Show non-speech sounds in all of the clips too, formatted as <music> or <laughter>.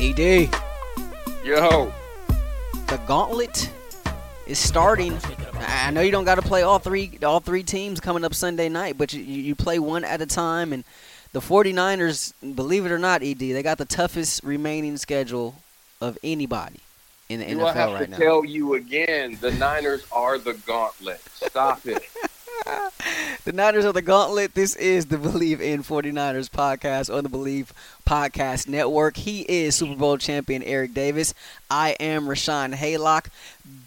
ED, Yo, the gauntlet is starting. I know you don't got to play all three all three teams coming up Sunday night, but you, you play one at a time. And the 49ers, believe it or not, ED, they got the toughest remaining schedule of anybody in the do I have NFL to now. tell you again? The Niners are the gauntlet. Stop it. <laughs> <laughs> The Niners of the gauntlet. This is the Believe in 49ers podcast on the Believe Podcast Network. He is Super Bowl champion Eric Davis. I am Rashawn Haylock.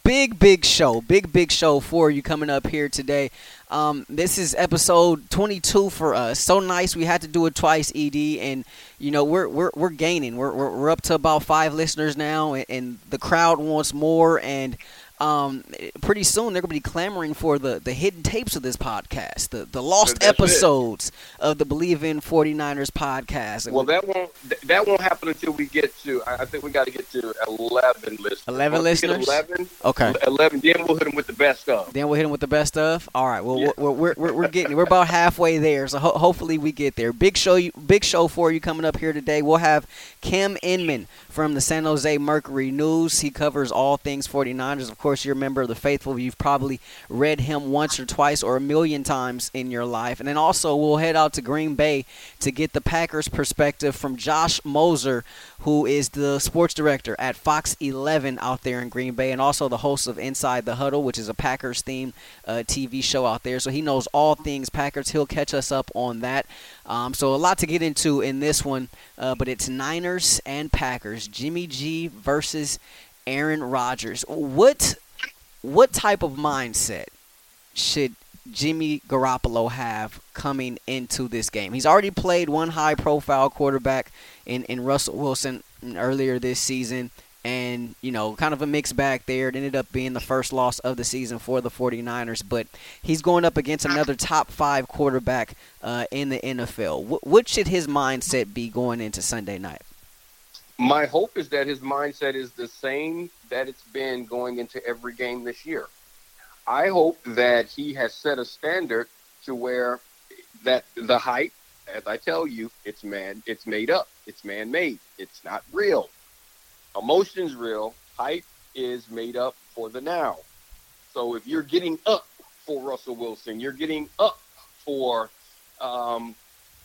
Big, big show. Big, big show for you coming up here today. Um, this is episode 22 for us. So nice. We had to do it twice, ED, and you know we're we're, we're gaining. We're, we're up to about five listeners now, and, and the crowd wants more. And um, pretty soon they're going to be clamoring for the, the hidden tapes of this podcast, the, the lost That's it. episodes of the Believe in 49ers podcast. Well, that won't that won't happen until we get to. I think we got to get to eleven listeners. 11 Once listeners? Eleven. okay. Eleven. Then we'll hit them with the best of. Then we'll hit them with the best stuff. All right. Well, Yeah. we're, we're, we're, we're getting we're about halfway there. So ho- hopefully we get there. Big show, you- big show for you coming up here today. We'll have Cam Inman from the San Jose Mercury News. He covers all things 49ers. Of course, you're a member of the faithful. You've probably read him once or twice or a million times in your life. And then also we'll head out to Green Bay to get the Packers perspective from Josh Moser, who is the sports director at Fox 11 out there in Green Bay, and also the host of Inside the Huddle, which is a Packers themed uh, TV show out there. So he knows all things Packers. He'll catch us up on that. Um, so a lot to get into in this one, uh, but it's Niners and Packers. Jimmy G versus Aaron Rodgers. What what type of mindset should Jimmy Garoppolo have coming into this game? He's already played one high profile quarterback in, in Russell Wilson earlier this season. And, you know, kind of a mixed bag there. It ended up being the first loss of the season for the 49ers. But he's going up against another top five quarterback uh, in the NFL. What, what should his mindset be going into Sunday night? My hope is that his mindset is the same that it's been going into every game this year. I hope that he has set a standard to where that the hype, as I tell you, it's man, it's made up, it's man-made, it's not real. Emotion's real, hype is made up for the now. So if you're getting up for Russell Wilson, you're getting up for um,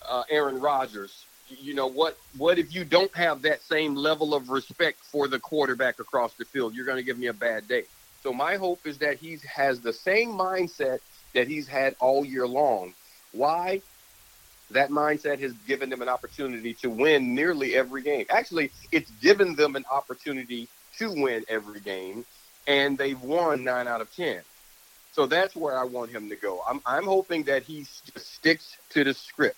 uh, Aaron Rodgers. You know what? What if you don't have that same level of respect for the quarterback across the field? You're going to give me a bad day. So my hope is that he has the same mindset that he's had all year long. Why? That mindset has given them an opportunity to win nearly every game. Actually, it's given them an opportunity to win every game, and they've won nine out of ten. So that's where I want him to go. I'm, I'm hoping that he just sticks to the script.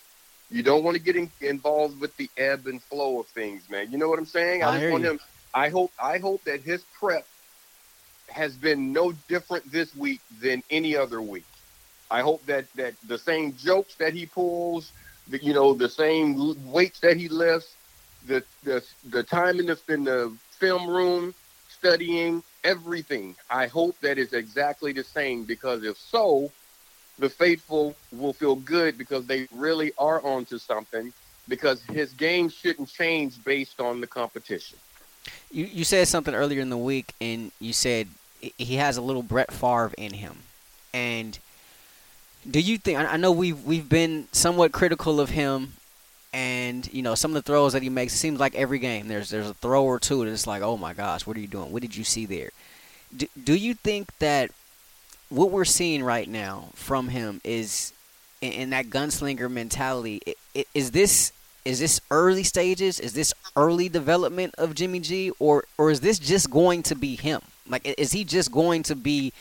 You don't want to get in, involved with the ebb and flow of things, man. You know what I'm saying? I just want you. him. I hope. I hope that his prep has been no different this week than any other week. I hope that that the same jokes that he pulls, the, you know, the same weights that he lifts, the the the time in the in the film room studying everything. I hope that is exactly the same because if so, the faithful will feel good because they really are onto something. Because his game shouldn't change based on the competition. You, you said something earlier in the week, and you said he- has a little Brett Favre in him. And do you think? I I know we've we've been somewhat critical of him, and you know some of the throws that he makes. It seems like every game there's there's a throw or two, and it's like, oh my gosh, what are you doing? What did you see there? Do, do you think that what we're seeing right now from him is in, that gunslinger mentality? Is this is this early stages? Is this early development of Jimmy G, or or is this just going to be him? Like, is he just going to be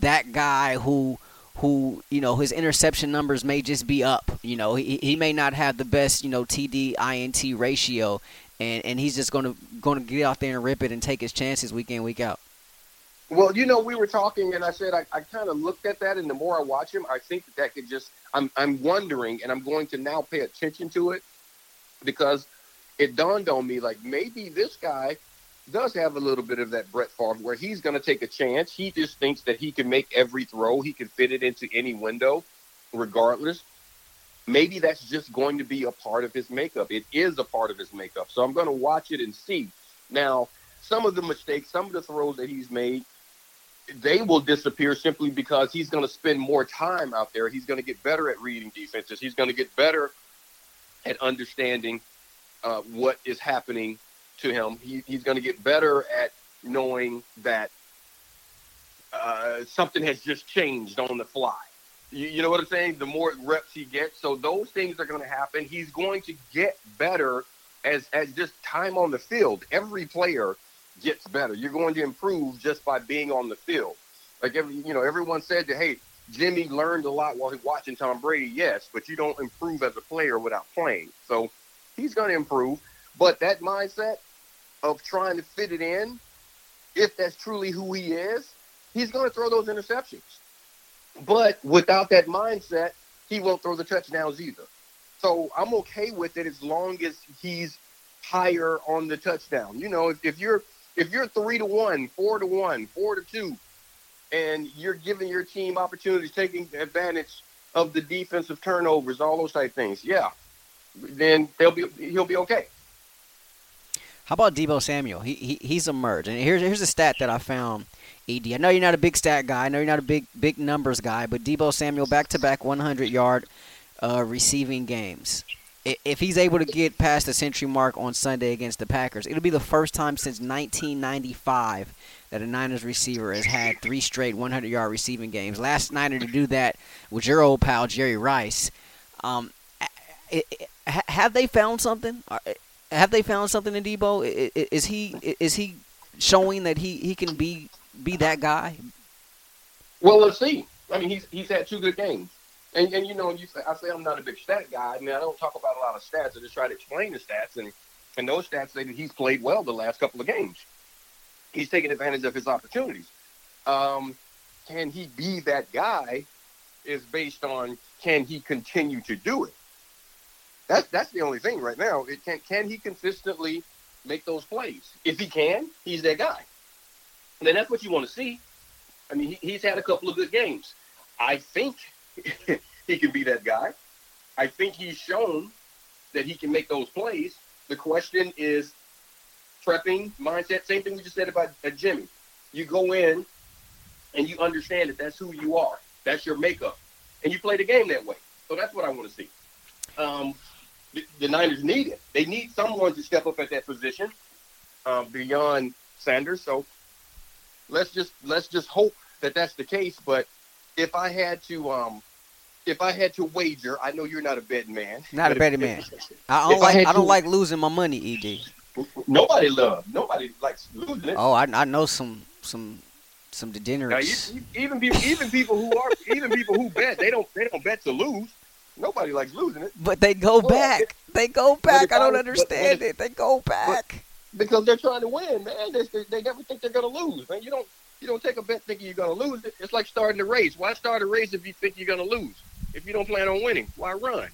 that guy who who you know his interception numbers may just be up. You know, he he may not have the best you know TD INT ratio, and and he's just gonna gonna get out there and rip it and take his chances week in week out. Well, you know, we were talking, and I said I, I kind of looked at that, and the more I watch him, I think that, that could just. I'm I'm wondering, and I'm going to now pay attention to it because it dawned on me like maybe this guy does have a little bit of that Brett Favre where he's going to take a chance. He just thinks that he can make every throw, he can fit it into any window, regardless. Maybe that's just going to be a part of his makeup. It is a part of his makeup. So I'm going to watch it and see. Now, some of the mistakes, some of the throws that he's made, they will disappear simply because he's going to spend more time out there. He's going to get better at reading defenses. He's going to get better at understanding uh, what is happening to him. He, he's going to get better at knowing that uh, something has just changed on the fly. You, you know what I'm saying? The more reps he gets, so those things are going to happen. He's going to get better as as just time on the field. Every player gets better. You're going to improve just by being on the field. Like every, you know, everyone said that, hey, Jimmy learned a lot while he watching Tom Brady. Yes, but you don't improve as a player without playing. So he's going to improve. But that mindset of trying to fit it in, if that's truly who he is, he's going to throw those interceptions. But without that mindset, he won't throw the touchdowns either. So I'm okay with it as long as he's higher on the touchdown. You know, if, if you're if you're three to one, four to one, four to two, and you're giving your team opportunities, taking advantage of the defensive turnovers, all those type things, yeah, then they'll be he'll be okay. How about Deebo Samuel? He, he he's emerged, and here's here's a stat that I found. Ed, I know you're not a big stat guy. I know you're not a big big numbers guy, but Deebo Samuel back to back 100 yard uh, receiving games if he's able to get past the century mark on Sunday against the Packers, it'll be the first time since 1995 that a Niners receiver has had three straight 100-yard receiving games. Last Niner to do that was your old pal Jerry Rice. Um, have they found something? Have they found something in Deebo? Is he is he showing that he, he can be be that guy? Well, let's see. I mean, he's he's had two good games. And, and you know, you say, I say I'm not a big stat guy. I mean, I don't talk about a lot of stats. I just try to explain the stats, and and those stats say that he's played well the last couple of games. He's taken advantage of his opportunities. Um, can he be that guy? Is based on can he continue to do it? That's that's the only thing right now. It can can he consistently make those plays? If he can, he's that guy. And then that's what you want to see. I mean, he, he's had a couple of good games. I think <laughs> he can be that guy. I think he's shown that he can make those plays. The question is prepping, mindset. Same thing we just said about uh, Jimmy. You go in and you understand that that's who you are. That's your makeup. And you play the game that way. So that's what I want to see. Um, the, the, Niners need it. They need someone to step up at that position um, beyond Sanders. So let's just let's just hope that that's the case. But if I had to, um, if I had to wager, I know you're not a betting man. Not a betting man. I don't like. I, I don't to, like losing my money, Ed. Nobody loves. Nobody likes losing it. Oh, I, I know some some some degenerates. Now, even people, even people who are even people who bet, they don't they don't bet to lose. Nobody likes losing it. But they go back. they go back. I don't understand but, but it. They go back because they're trying to win, man. They, they, they never think they're going to lose, man. You don't you don't take a bet thinking you're to lose. It. It's like starting a race. Why start a race if you think you're to lose? If you don't plan on winning, why run?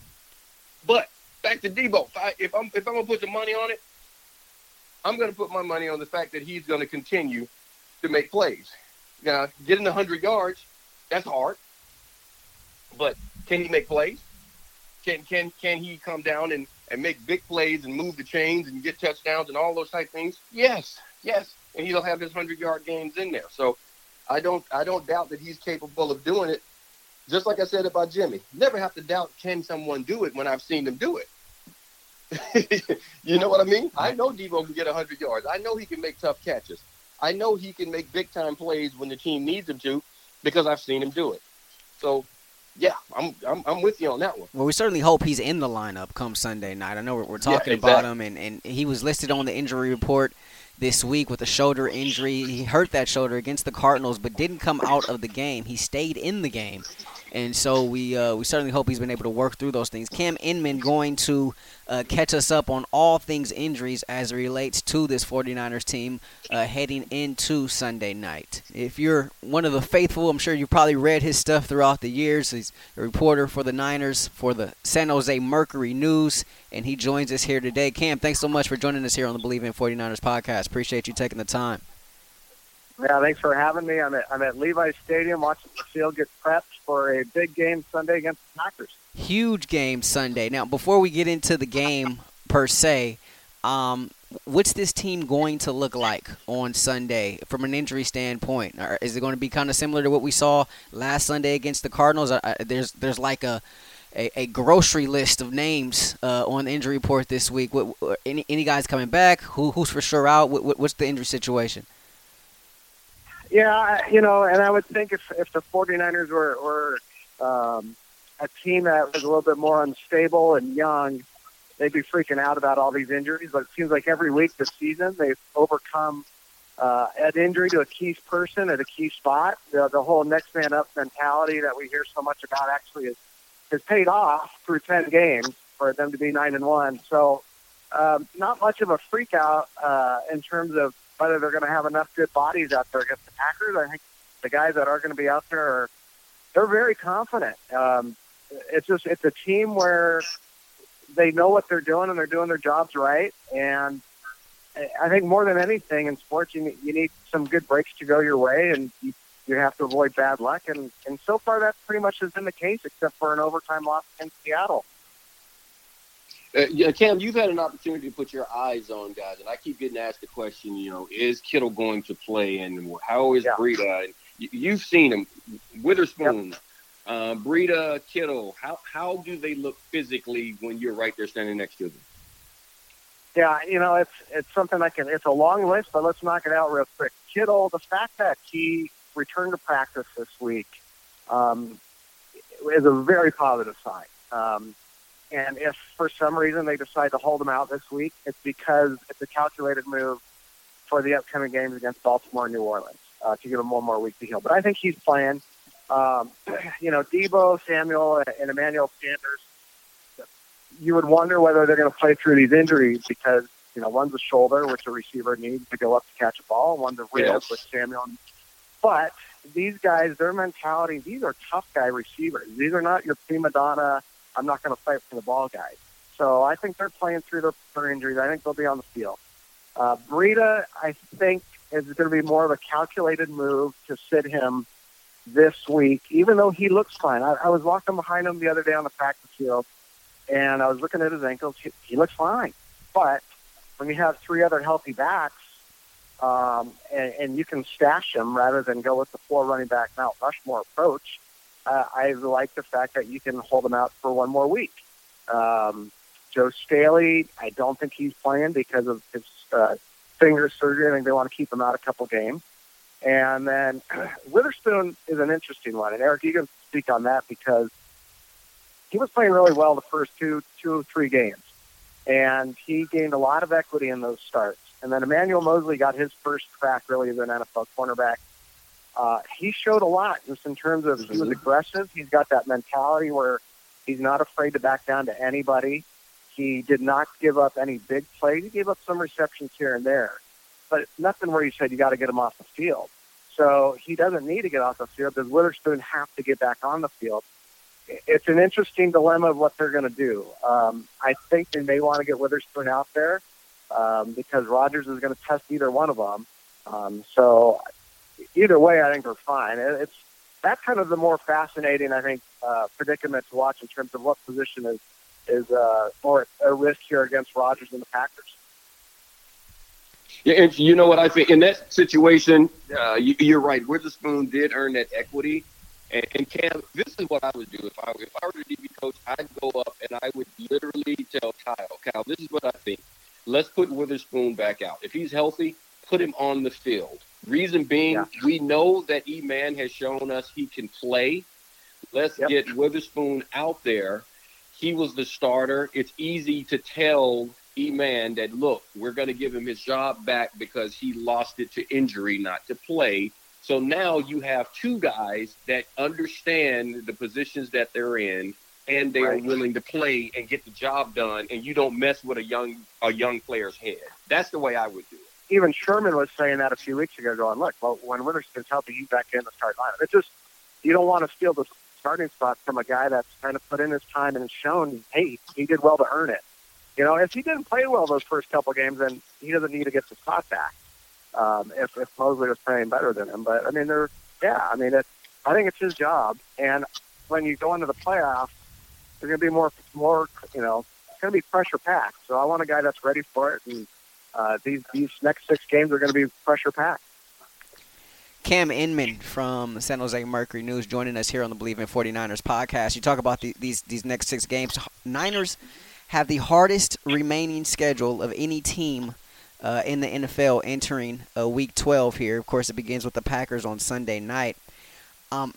But back to Deebo. If, I, if I'm if I'm gonna put some money on it, I'm gonna put my money on the fact that he's gonna continue to make plays. Now, getting 100 yards, that's hard. But can he make plays? Can can can he come down and, and make big plays and move the chains and get touchdowns and all those type things? Yes, yes. And he'll have his 100 yard games in there. So I don't I don't doubt that he's capable of doing it just like I said about Jimmy, never have to doubt can someone do it when I've seen them do it. <laughs> you know what I mean? I know Deebo can get 100 yards. I know he can make tough catches. I know he can make big time plays when the team needs him to because I've seen him do it. So yeah, I'm, I'm I'm with you on that one. Well, we certainly hope he's in the lineup come Sunday night. I know we're, we're talking Yeah, about him, and, and he was listed on the injury report this week with a shoulder injury. He hurt that shoulder against the Cardinals, but didn't come out of the game. He stayed in the game, and so we uh, we certainly hope he's been able to work through those things. Cam Inman going to uh, catch us up on all things injuries as it relates to this 49ers team uh, heading into Sunday night. If you're one of the faithful, I'm sure you've probably read his stuff throughout the years. He's a reporter for the Niners for the San Jose Mercury News, and he joins us here today. Cam, thanks so much for joining us here on the Believe in 49ers podcast. Appreciate you taking the time. Yeah, thanks for having me. I'm at, I'm at Levi's Stadium watching the field get prepped for a big game Sunday against the Packers. Huge game Sunday. Now, before we get into the game per se, um, what's this team going to look like on Sunday from an injury standpoint? Or is it going to be kind of similar to what we saw last Sunday against the Cardinals? There's there's like a a, a grocery list of names uh, on the injury report this week. What, any any guys coming back? Who who's for sure out? What, what's the injury situation? Yeah, you know, and I would think if if the 49ers were, were um, a team that was a little bit more unstable and young, they'd be freaking out about all these injuries. But it seems like every week this season they've overcome uh, an injury to a key person at a key spot. The, the whole next man up mentality that we hear so much about actually is, has paid off through 10 games for them to be 9 and 1. So, um, not much of a freak out uh, in terms of whether they're going to have enough good bodies out there against the Packers. I think the guys that are going to be out there are they're very confident. Um, it's just it's a team where they know what they're doing and they're doing their jobs right. And I- think more than anything in sports, you you need some good breaks to go your way, and you, you have to avoid bad luck. And and so far, that pretty much has been the case, except for an overtime loss against Seattle. Uh, yeah, Cam, you've had an opportunity to put your eyes on guys, and I keep getting asked the question, you know, is Kittle going to play, and how is Yeah. Breida? And you, you've seen him, Witherspoon, uh, Breida, Kittle. How how do they look physically when you're right there standing next to them? Yeah, you know, it's it's something I can. It's a long list, but let's knock it out real quick. Kittle, the fact that he returned to practice this week um, is a very positive sign. Um, and if for some reason they decide to hold him out this week, it's because it's a calculated move for the upcoming games against Baltimore and New Orleans uh, to give him one more week to heal. But I think he's playing. Um, <clears throat> you know, Deebo, Samuel, and Emmanuel Sanders you would wonder whether they're going to play through these injuries because you know one's a shoulder, which a receiver needs to go up to catch a ball, and one's a rib, Yes. which Samuel. But these guys, their mentality, these are tough guy receivers. These are not your prima donna. I'm not going to fight for the ball guys. So I think they're playing through their, their injuries. I think they'll be on the field. Uh, Breida, I think, is going to be more of a calculated move to sit him this week, even though he looks fine. I, I was walking behind him the other day on the practice field, and I was looking at his ankles. He, he looks fine. But when you have three other healthy backs, um, and, and you can stash them rather than go with the four running back Mount Rushmore approach, uh, I like the fact that you can hold them out for one more week. Um, Joe Staley, I don't think he's playing because of his uh, finger surgery. I think they want to keep him out a couple games. And then <clears throat> Witherspoon is an interesting one. And Eric, you can speak on that because he was playing really well the first two, two, three games, and he gained a lot of equity in those starts. And then Emmanuel Moseley got his first crack really as an NFL cornerback. Uh, he showed a lot just in terms of he was aggressive. He's got that mentality where he's not afraid to back down to anybody. He did not give up any big plays. He gave up some receptions here and there, but nothing where you said you got to get him off the field. So he doesn't need to get off the field. Does Witherspoon have to get back on the field? It's an interesting dilemma of what they're going to do. Um, I think they may want to get Witherspoon out there um, because Rodgers is going to test either one of them. Um, so either way, I think they're fine. It's that's kind of the more fascinating, I think, uh, predicament to watch in terms of what position is is uh, more a risk here against Rodgers and the Packers. Yeah, and you know what I think in that situation, uh, you, you're right. Witherspoon did earn that equity, and, and Cam, this is what I would do if I if I were the DB coach. I'd go up and I would literally tell Kyle, Kyle, this is what I think. Let's put Witherspoon back out. If he's healthy, put him on the field. Reason being, Yeah. we know that E Man has shown us he can play. Let's Yep. get Witherspoon out there. He was the starter. It's easy to tell E-Man that look, we're going to give him his job back because he lost it to injury, not to play. So now you have two guys that understand the positions that they're in, and they Right. are willing to play and get the job done. And you don't mess with a young a young player's head. That's the way I would do it. Even Sherman was saying that a few weeks ago, going, "Look, well, when Witherspoon's healthy, he's back in the start lineup." It just you don't want to steal the starting spot from a guy that's kind of put in his time and has shown, hey, he did well to earn it. You know, if he didn't play well those first couple games, then he doesn't need to get the spot back. Um, if if Moseley was playing better than him, but I mean, they're yeah, I mean, it, I think it's his job, and when you go into the playoffs, there's going to be more more you know, it's going to be pressure packed. So I want a guy that's ready for it and uh, these these next six games are going to be pressure packed. Cam Inman from San Jose Mercury News joining us here on the Believe in 49ers podcast. You talk about the, these these next six games. Niners have the hardest remaining schedule of any team uh, in the NFL entering uh, Week 12 here. Of course, it begins with the Packers on Sunday night. Um,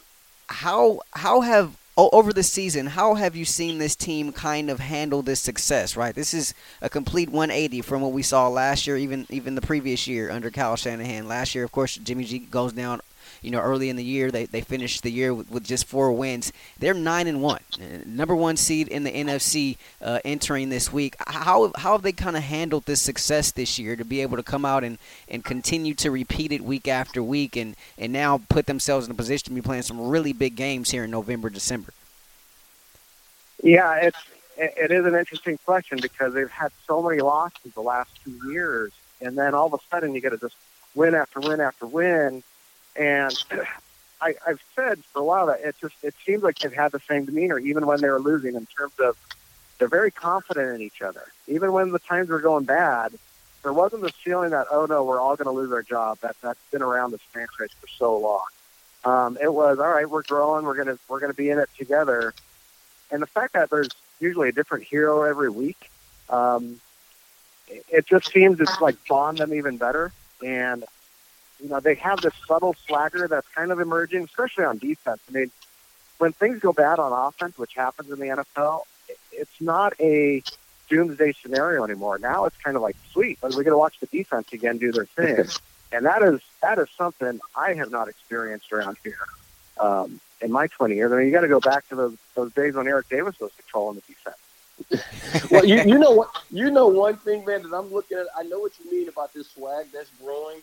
how how have over the season how have you seen this team kind of handle this success? Right, this is a complete 180 from what we saw last year, even even the previous year under Kyle Shanahan. Last year, of course, Jimmy G goes down. You know, early in the year, they, they finished the year with, with just four wins. They're nine and one, uh, number one seed in the NFC uh, entering this week. How how have they kind of handled this success this year to be able to come out and, and continue to repeat it week after week, and, and now put themselves in a position to be playing some really big games here in November, December? Yeah, it's it it is an interesting question because they've had so many losses the last two years, and then all of a sudden you get to just win after win after win, and <clears throat> I, I've said for a while that it just it seems like they've had the same demeanor even when they were losing in terms of they're very confident in each other. Even when the times were going bad, there wasn't this feeling that oh no, we're all going to lose our job. That that's been around this franchise for so long. Um, it was all right. We're growing. We're gonna we're gonna be in it together. And the fact that there's usually a different hero every week, um, it- just seems to like bond them even better. And you know they have this subtle swagger that's kind of emerging, especially on defense. I mean, when things go bad on offense, which happens in the NFL, it's not a doomsday scenario anymore. Now it's kind of like sweet, but we're going to watch the defense again do their thing, and that is that is something I have not experienced around here um, in my 20 years. I mean, you got to go back to those those days when Eric Davis was controlling the defense. <laughs> well, you, you know what? You know one thing, man, that I'm looking at. I know what you mean about this swag that's growing.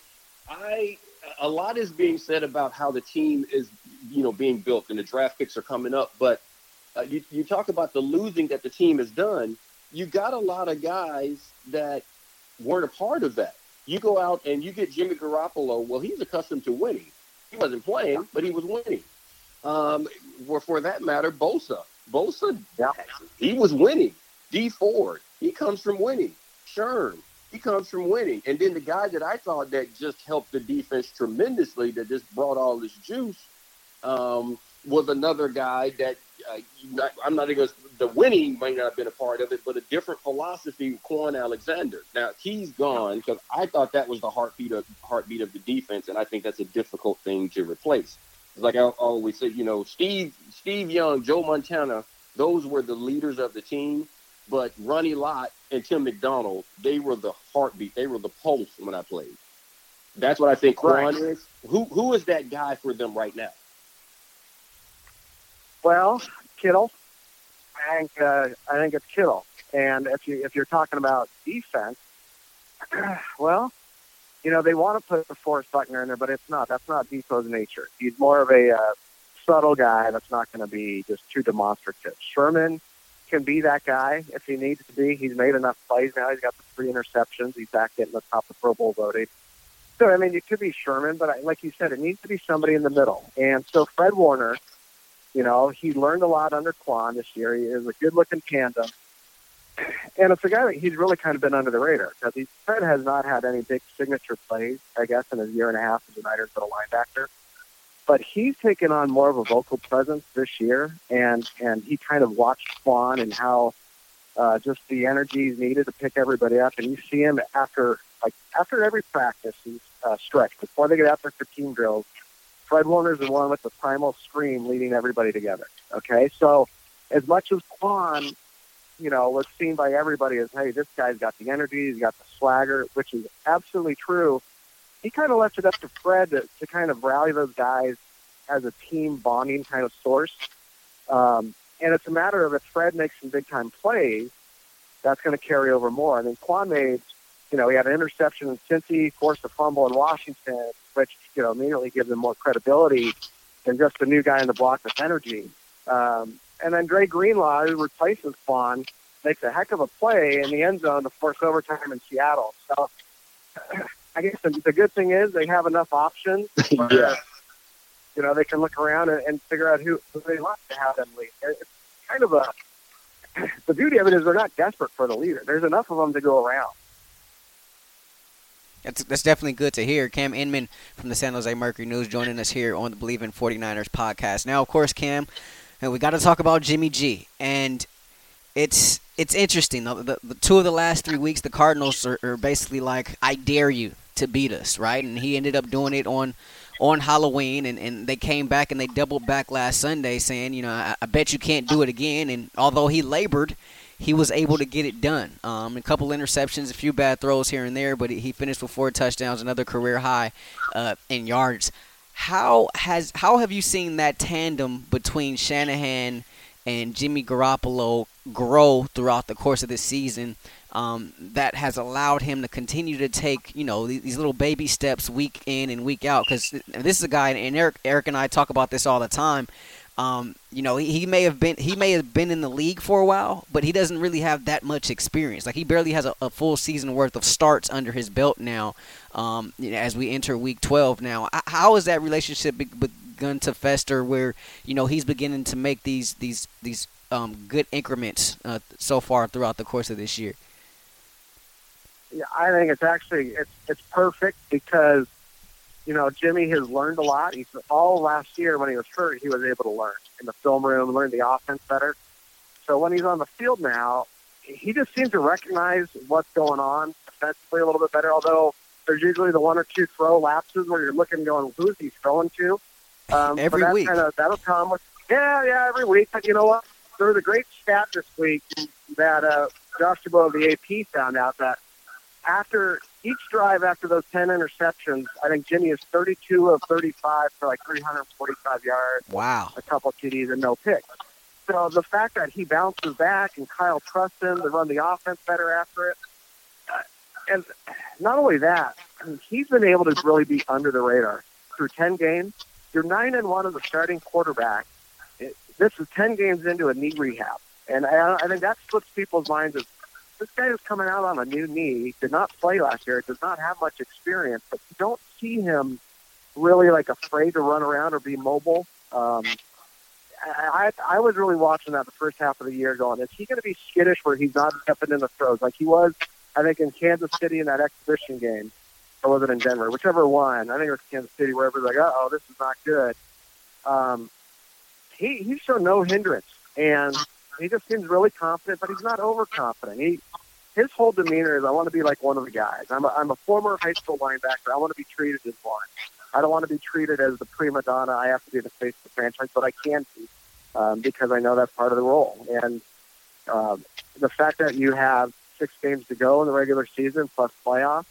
I a lot is being said about how the team is, you know, being built and the draft picks are coming up. But uh, you you talk about the losing that the team has done. You got a lot of guys that weren't a part of that. You go out and you get Jimmy Garoppolo. Well, he's accustomed to winning. He wasn't playing, but he was winning. Um, or for that matter, Bosa. Bosa, he was winning. Dee Ford, he comes from winning. Sherm, he comes from winning. And then the guy that I thought that just helped the defense tremendously, that just brought all this juice, um, was another guy that uh, not, I'm not even the winning might not have been a part of it, but a different philosophy. Kwon Alexander. Now he's gone because I thought that was the heartbeat of heartbeat of the defense, and I think that's a difficult thing to replace. Like I always say, you know, Steve Steve Young, Joe Montana, those were the leaders of the team. But Ronnie Lott and Tim McDonald, they were the heartbeat. They were the pulse when I played. That's what I think Kwon Right. is. Who who is that guy for them right now? Well, Kittle. I think uh, I think it's Kittle. And if you if you're talking about defense, <clears throat> well, you know they want to put DeForest Buckner in there, but it's not. That's not Depot's nature. He's more of a uh, subtle guy that's not going to be just too demonstrative. Sherman can be that guy if he needs to be. He's made enough plays now. He's got the three interceptions. He's back getting the top of Pro Bowl voting. So I mean, it could be Sherman, but I, like you said, it needs to be somebody in the middle. And so Fred Warner, you know, he learned a lot under Kwon this year. He is a good-looking tandem, and it's a guy that he's really kind of been under the radar because Fred has not had any big signature plays, I guess, in his year and a half as a Niners middle linebacker. But he's taken on more of a vocal presence this year, and and he kind of watched Kwon and how uh, just the energy is needed to pick everybody up. And you see him after like after every practice, he's uh, stretched before they get out there for team drills. Fred Warner's the one with the primal scream leading everybody together. Okay, so as much as Kwon, you know, was seen by everybody as, hey, this guy's got the energy, he's got the swagger, which is absolutely true. He kind of left it up to Fred to, to kind of rally those guys as a team bonding kind of source. Um, and it's a matter of if Fred makes some big time plays, that's going to carry over more. I mean, Kwon made, you know, he had an interception in Cincy, forced a fumble in Washington, which, you know, immediately gives him more credibility than just a new guy in the block with energy. Um, and then Dre Greenlaw, who replaces Kwon, makes a heck of a play in the end zone to force overtime in Seattle. So <clears throat> I guess the, the good thing is they have enough options. <laughs> Where, Yeah. You know, they can look around and, and figure out who, who they want to have them lead. It's kind of a the beauty of it is they're not desperate for the leader. There's enough of them to go around. That's, that's definitely good to hear. Cam Inman from the San Jose Mercury News joining us here on the Believe in 49ers podcast. Now, of course, Cam, and we got to talk about Jimmy G. And it's it's interesting. The, the, the two of the last three weeks, the Cardinals are, are basically like, I dare you to beat us, right? And he ended up doing it on on Halloween, and, and they came back and they doubled back last Sunday, saying, you know, I, I bet you can't do it again. And although he labored, he was able to get it done. Um, a couple interceptions, a few bad throws here and there, but he finished with four touchdowns, another career high uh, in yards. How has how have you seen that tandem between Shanahan and Jimmy Garoppolo grow throughout the course of this season? Um, that has allowed him to continue to take you know these, these little baby steps week in and week out. Because this is a guy, and Eric Eric and I talk about this all the time. Um, you know, he, he may have been he may have been in the league for a while, but he doesn't really have that much experience. Like he barely has a, a full season worth of starts under his belt now. Um, you know, as we enter week 12 now, how has that relationship be- begun to fester? Where you know he's beginning to make these these these um, good increments uh, so far throughout the course of this year. Yeah, I think it's actually it's it's perfect because you know Jimmy has learned a lot. He's all last year when he was hurt, he was able to learn in the film room, learn the offense better. So when he's on the field now, he just seems to recognize what's going on defensively a little bit better. Although there's usually the one or two throw lapses where you're looking, going, "Who's he throwing to?" Um, Every that week. kind of that'll come with yeah, yeah, every week. But you know what? There was a great stat this week that uh, Josh Dubow of the AP found out that after each drive after those 10 interceptions, I think Jimmy is 32 of 35 for like 345 yards, Wow. a couple of TDs, and no picks. So the fact that he bounces back and Kyle trusts him to run the offense better after it, uh, and not only that, I mean, he's been able to really be under the radar through 10 games. You're nine and one as a starting quarterback. It, this is 10 games into a knee rehab, and I, I think that slips people's minds. As this guy is coming out on a new knee. Did not play last year. Does not have much experience, but you don't see him really like afraid to run around or be mobile. Um, I, I was really watching that the first half of the year, going, is he going to be skittish where he's not stepping in the throws like he was? I think in Kansas City in that exhibition game, or was it in Denver? Whichever one. I think it was Kansas City, where everybody's like, oh, this is not good. Um, he he showed no hindrance, and he just seems really confident, but he's not overconfident. He his whole demeanor is, I want to be like one of the guys. I'm a, I'm a former high school linebacker. I want to be treated as one. I don't want to be treated as the prima donna. I have to be the face of the franchise, but I can be um, because I know that's part of the role. And um, the fact that you have six games to go in the regular season plus playoffs,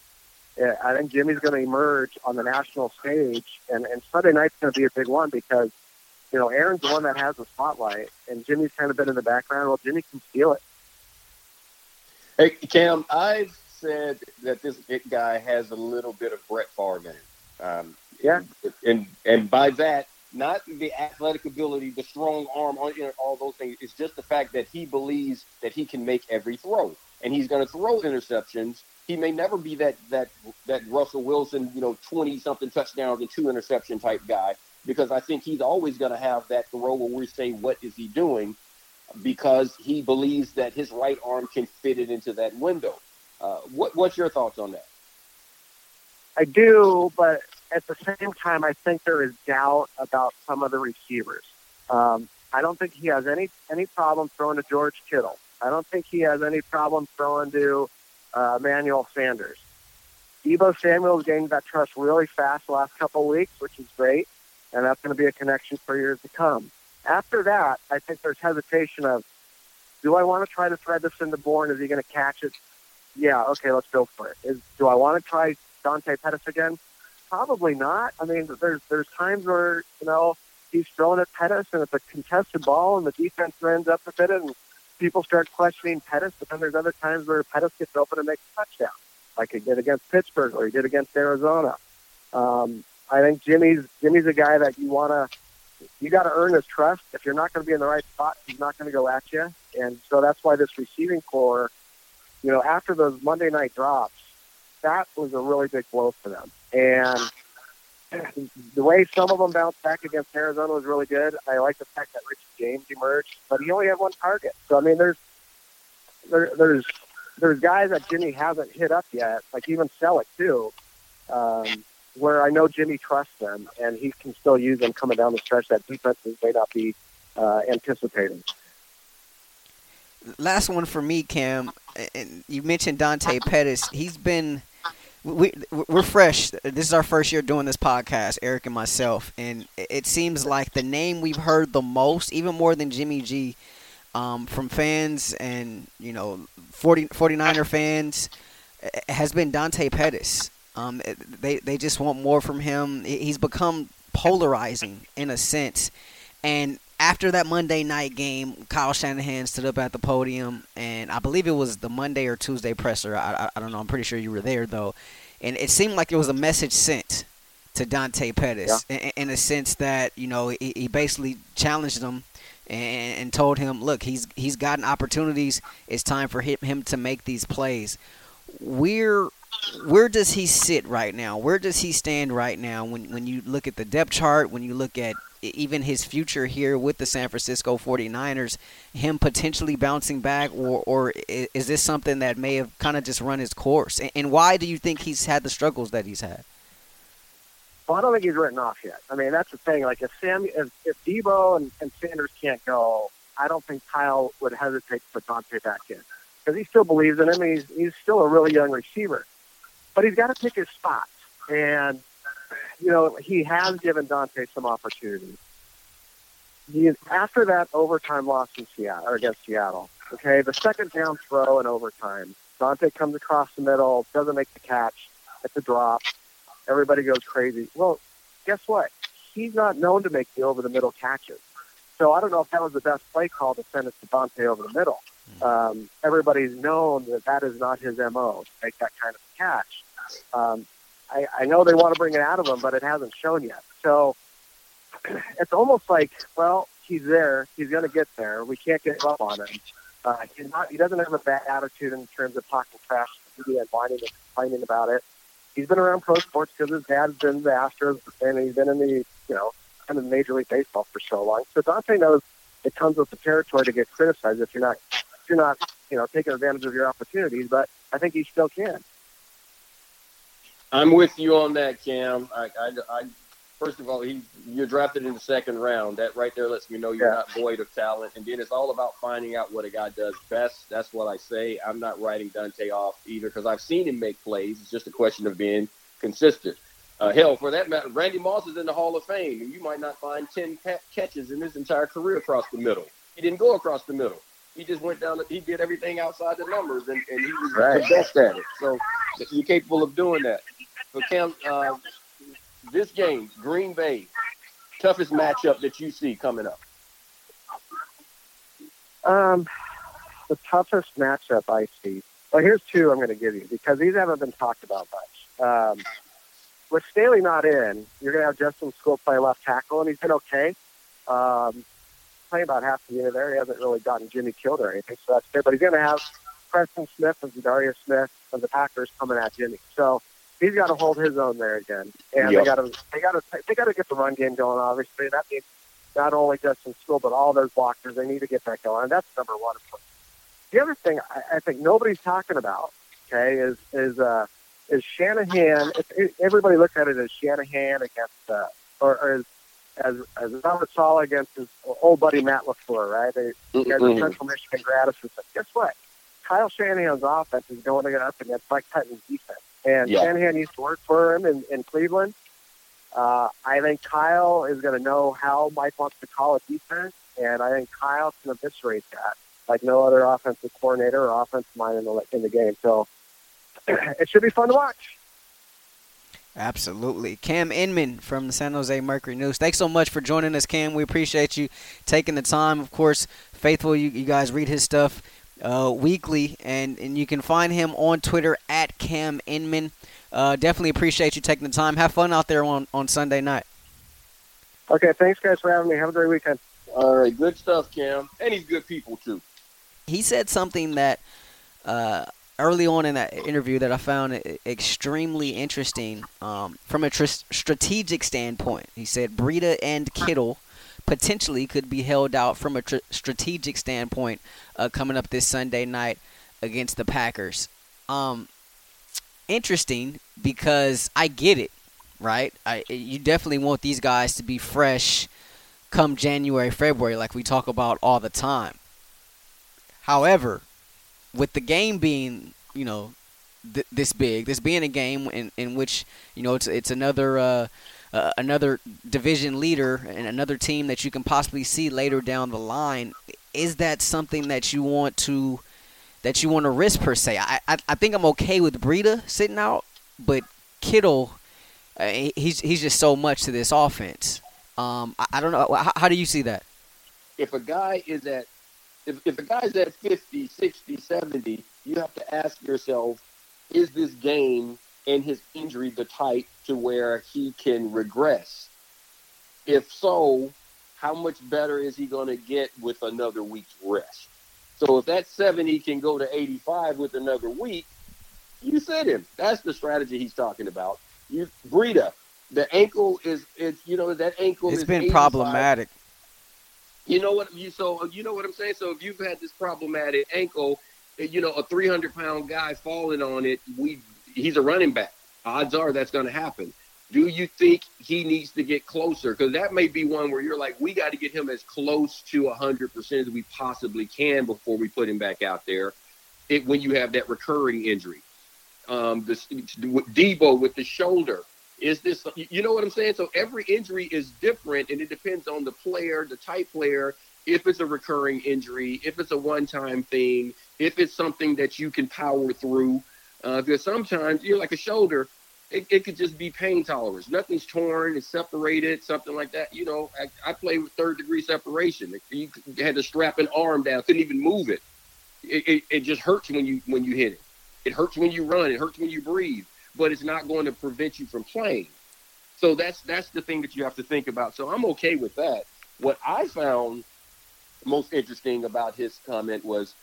eh, I think Jimmy's going to emerge on the national stage, and, and Sunday night's going to be a big one because you know Aaron's the one that has the spotlight, and Jimmy's kind of been in the background. Well, Jimmy can steal it. Hey, Cam, I've said that this guy has a little bit of Brett Favre in him. Um, Yeah. And and by that, not the athletic ability, the strong arm, all, you know, all those things. It's just the fact that he believes that he can make every throw, and he's going to throw interceptions. He may never be that that that Russell Wilson, you know, twenty something touchdowns and two interception type guy, because I think he's always going to have that throw where we say, "What is he doing?" Because he believes that his right arm can fit it into that window. Uh, what, what's your thoughts on that? I do, but at the same time, I think there is doubt about some of the receivers. Um, I don't think he has any any problem throwing to George Kittle. I don't think he has any problem throwing to uh, Emmanuel Sanders. Deebo Samuel's gained that trust really fast the last couple weeks, which is great. And that's going to be a connection for years to come. After that, I think there's hesitation of, do I want to try to thread this into Bourne? Is he going to catch it? Yeah, okay, let's go for it. Is, do I want to try Dante Pettis again? Probably not. I mean, there's there's times where you know he's throwing at Pettis and it's a contested ball and the defense ends up with it and people start questioning Pettis. But then there's other times where Pettis gets open and makes a touchdown, like he did against Pittsburgh or he did against Arizona. Um, I think Jimmy's Jimmy's a guy that you want to you got to earn his trust. If you're not going to be in the right spot, he's not going to go at you. And so that's why this receiving corps, you know, after those Monday night drops, that was a really big blow for them. And the way some of them bounced back against Arizona was really good. I like the fact that Richie James emerged, but he only had one target. So I mean, there's there, there's there's guys that Jimmy hasn't hit up yet, like even Celek too, um, where I know Jimmy trusts them and he can still use them coming down the stretch that defenses may not be uh, anticipating. Last one for me, Cam. And you mentioned Dante Pettis. He's been we we're fresh. This is our first year doing this podcast, Eric and myself, and it seems like the name we've heard the most, even more than Jimmy G, um, from fans and you know 40, 49er fans, has been Dante Pettis. Um, they they just want more from him. He's become polarizing in a sense, and after that Monday night game, Kyle Shanahan stood up at the podium, and I believe it was the Monday or Tuesday presser. I, I, I don't know. I'm pretty sure you were there though, and it seemed like it was a message sent to Dante Pettis yeah. in, in, a sense that you know he, he basically challenged him and, and, told him, look, he's he's gotten opportunities. It's time for him, him to make these plays. We're where does he sit right now? Where does he stand right now when when you look at the depth chart, when you look at even his future here with the San Francisco 49ers, him potentially bouncing back, or, or is this something that may have kind of just run his course? And why do you think he's had the struggles that he's had? Well, I don't think he's written off yet. I mean, that's the thing. Like, if Sam, if, if Deebo and, and Sanders can't go, I don't think Kyle would hesitate to put Dante back in because he still believes in him. He's he's still a really young receiver, but he's got to pick his spots. And you know, he has given Dante some opportunities. He, after that overtime loss in Seattle or against Seattle, okay, the second down throw in overtime, Dante comes across the middle, doesn't make the catch, it's a drop. Everybody goes crazy. Well, guess what? He's not known to make the over the middle catches. So I don't know if that was the best play call to send it to Dante over the middle. Hmm. Um, everybody's known that that is not his MO to make that kind of catch. Um, I, I know they want to bring it out of him, but it hasn't shown yet. So <clears throat> it's almost like, well, he's there. He's going to get there. We can't give up on him. Uh, he's not. He doesn't have a bad attitude in terms of talking trash to the media and whining and complaining about it. He's been around pro sports because his dad's been the Astros and he's been in the you know kind of Major League Baseball for so long. So Dante knows it comes with the territory to get criticized if you're not if you're not you know taking advantage of your opportunities. But I think he still can. I'm with you on that, Cam. I, I, I first of all, he you're drafted in the second round. That right there lets me know you're yeah. not void of talent. And then it's all about finding out what a guy does best. That's what I say. I'm not writing Dante off either because I've seen him make plays. It's just a question of being consistent. Uh, hell, for that matter, Randy Moss is in the Hall of Fame, and you might not find ten catches in his entire career across the middle. He didn't go across the middle. He just went down. He did everything outside the numbers, and, and he was right. the best at it. So you're capable of doing that. So Cam, uh, this game, Green Bay, toughest matchup that you see coming up. Um, the toughest matchup I see. Well, here's two I'm going to give you because these haven't been talked about much. Um, with Staley not in, you're going to have Justin Skule play left tackle, and he's been okay. Um, playing about half the year there. He hasn't really gotten Jimmy killed or anything, so that's good. But he's going to have Preston Smith and Za'Darius Smith of the Packers coming at Jimmy. So he's got to hold his own there again, and yep. they got to they got to they got to get the run game going. Obviously, that means not only Justin Skule but all those blockers. They need to get that going. And that's number one. The other thing I, I think nobody's talking about, okay, is is uh, is Shanahan. If, if everybody looks at it as Shanahan against uh, or, or as as as Robert Saleh against his old buddy Matt LaFleur, right? They mm-hmm. guys are Central Michigan grad assistant. Guess what? Kyle Shanahan's offense is going to get up against Mike Pettine's defense. And yeah. Shanahan used to work for him in, in Cleveland. Uh, I think Kyle is going to know how Mike wants to call a defense, and I think Kyle can eviscerate that like no other offensive coordinator or offensive mind in the in the game. So <clears throat> it should be fun to watch. Absolutely. Cam Inman from the San Jose Mercury News. Thanks so much for joining us, Cam. We appreciate you taking the time. Of course, faithful, you, you guys read his stuff uh, weekly, and, and you can find him on Twitter at Cam Inman. Uh, definitely appreciate you taking the time. Have fun out there on, on Sunday night. Okay, thanks, guys, for having me. Have a great weekend. All right, good stuff, Cam. And he's good people, too. He said something that uh, early on in that interview that I found extremely interesting um, from a tr- strategic standpoint. He said Breida and Kittle potentially could be held out from a tr- strategic standpoint uh, coming up this Sunday night against the Packers. Um, interesting because I get it, right? I, you definitely want these guys to be fresh come January, February, like we talk about all the time. However, with the game being, you know, th- this big, this being a game in, in which, you know, it's it's another uh, uh, another division leader and another team that you can possibly see later down the line. Is that something that you want to that you want to risk per se? I I, I think I'm okay with Breida sitting out, but Kittle, uh, he's he's just so much to this offense. Um, I, I don't know. How, how do you see that? If a guy is at if, if a guy's at 50, 60, 70, you have to ask yourself, is this game and his injury the type to where he can regress? If so, how much better is he going to get with another week's rest? So if that 70 can go to 85 with another week, you sit him. That's the strategy he's talking about. You Breida, the ankle is it's you know that ankle. It's been problematic. You know what you so you know what I'm saying. So if you've had this problematic ankle, you know a 300 pound guy falling on it, we he's a running back. Odds are that's going to happen. Do you think he needs to get closer? Because that may be one where you're like, we got to get him as close to 100% as we possibly can before we put him back out there. It, when you have that recurring injury, um, the Deebo with the shoulder, is this, you know what I'm saying? So every injury is different and it depends on the player, the type player, if it's a recurring injury, if it's a one time thing, if it's something that you can power through. Uh, because sometimes you're like a shoulder, it, it, could just be pain tolerance. Nothing's torn, it's separated, something like that. You know, I, I played with third degree separation. You had to strap an arm down, couldn't even move it. It, it. it just hurts when you when you hit it. It hurts when you run. It hurts when you breathe but it's not going to prevent you from playing. So that's that's the thing that you have to think about. So I'm okay with that. What I found most interesting about his comment was,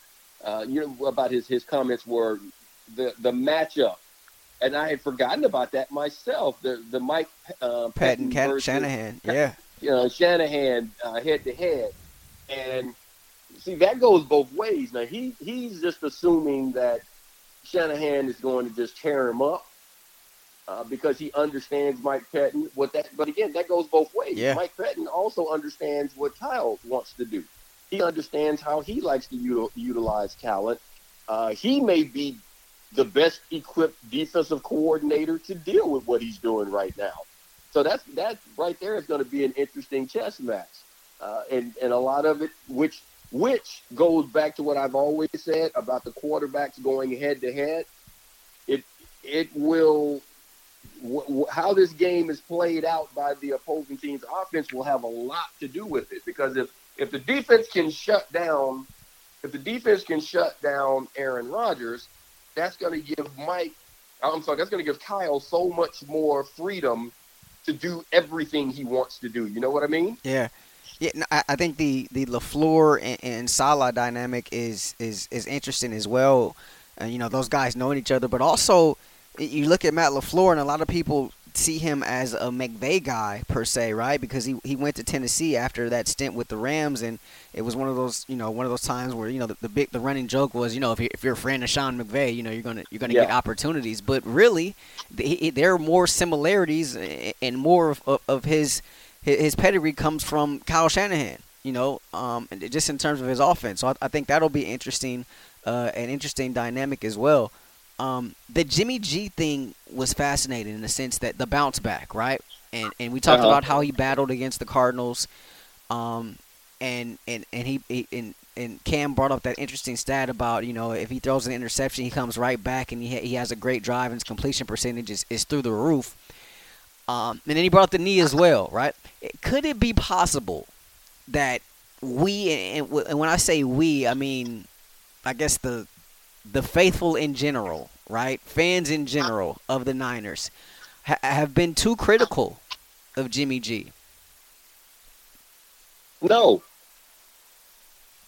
uh, you know, about his his comments were the the matchup, and I had forgotten about that myself. The the Mike uh, Pettine, Pettine Shanahan, yeah, you know, Shanahan head to head, and see that goes both ways. Now he he's just assuming that Shanahan is going to just tear him up uh, because he understands Mike Pettine. What that, but again, that goes both ways. Yeah. Mike Pettine also understands what Kyle wants to do. He understands how he likes to util, utilize talent. Uh, he may be the best equipped defensive coordinator to deal with what he's doing right now. So that's that right there is going to be an interesting chess match, uh, and and a lot of it, which which goes back to what I've always said about the quarterbacks going head to head. It it will how this game is played out by the opposing team's offense will have a lot to do with it. Because if if the defense can shut down, if the defense can shut down Aaron Rodgers, that's going to give Mike. I'm sorry, that's going to give Kyle so much more freedom to do everything he wants to do. You know what I mean? Yeah. Yeah, I, think the the LaFleur and, and Saleh dynamic is is is interesting as well. And you know those guys knowing each other, but also you look at Matt LaFleur, and a lot of people see him as a McVay guy per se, right? Because he he went to Tennessee after that stint with the Rams, and it was one of those you know one of those times where you know the, the big the running joke was you know if you're, if you're a friend of Sean McVay, you know you're gonna you're gonna yeah. get opportunities, but really the, there are more similarities and more of, of, of his his pedigree comes from Kyle Shanahan. You know, um, just in terms of his offense. So I, I think that'll be interesting, uh, an interesting dynamic as well. Um, the Jimmy G thing was fascinating in the sense that the bounce back, right? and and we talked Uh-huh. about how he battled against the Cardinals, um, and and and he, he and and Cam brought up that interesting stat about you know if he throws an interception, he comes right back and he ha- he has a great drive and his completion percentage is, is through the roof. Um, and then he brought up the knee as well, right? It- Could it be possible that we and, and and when I say we, I mean, I guess the the faithful in general, right? Fans in general of the Niners ha- have been too critical of Jimmy G. No.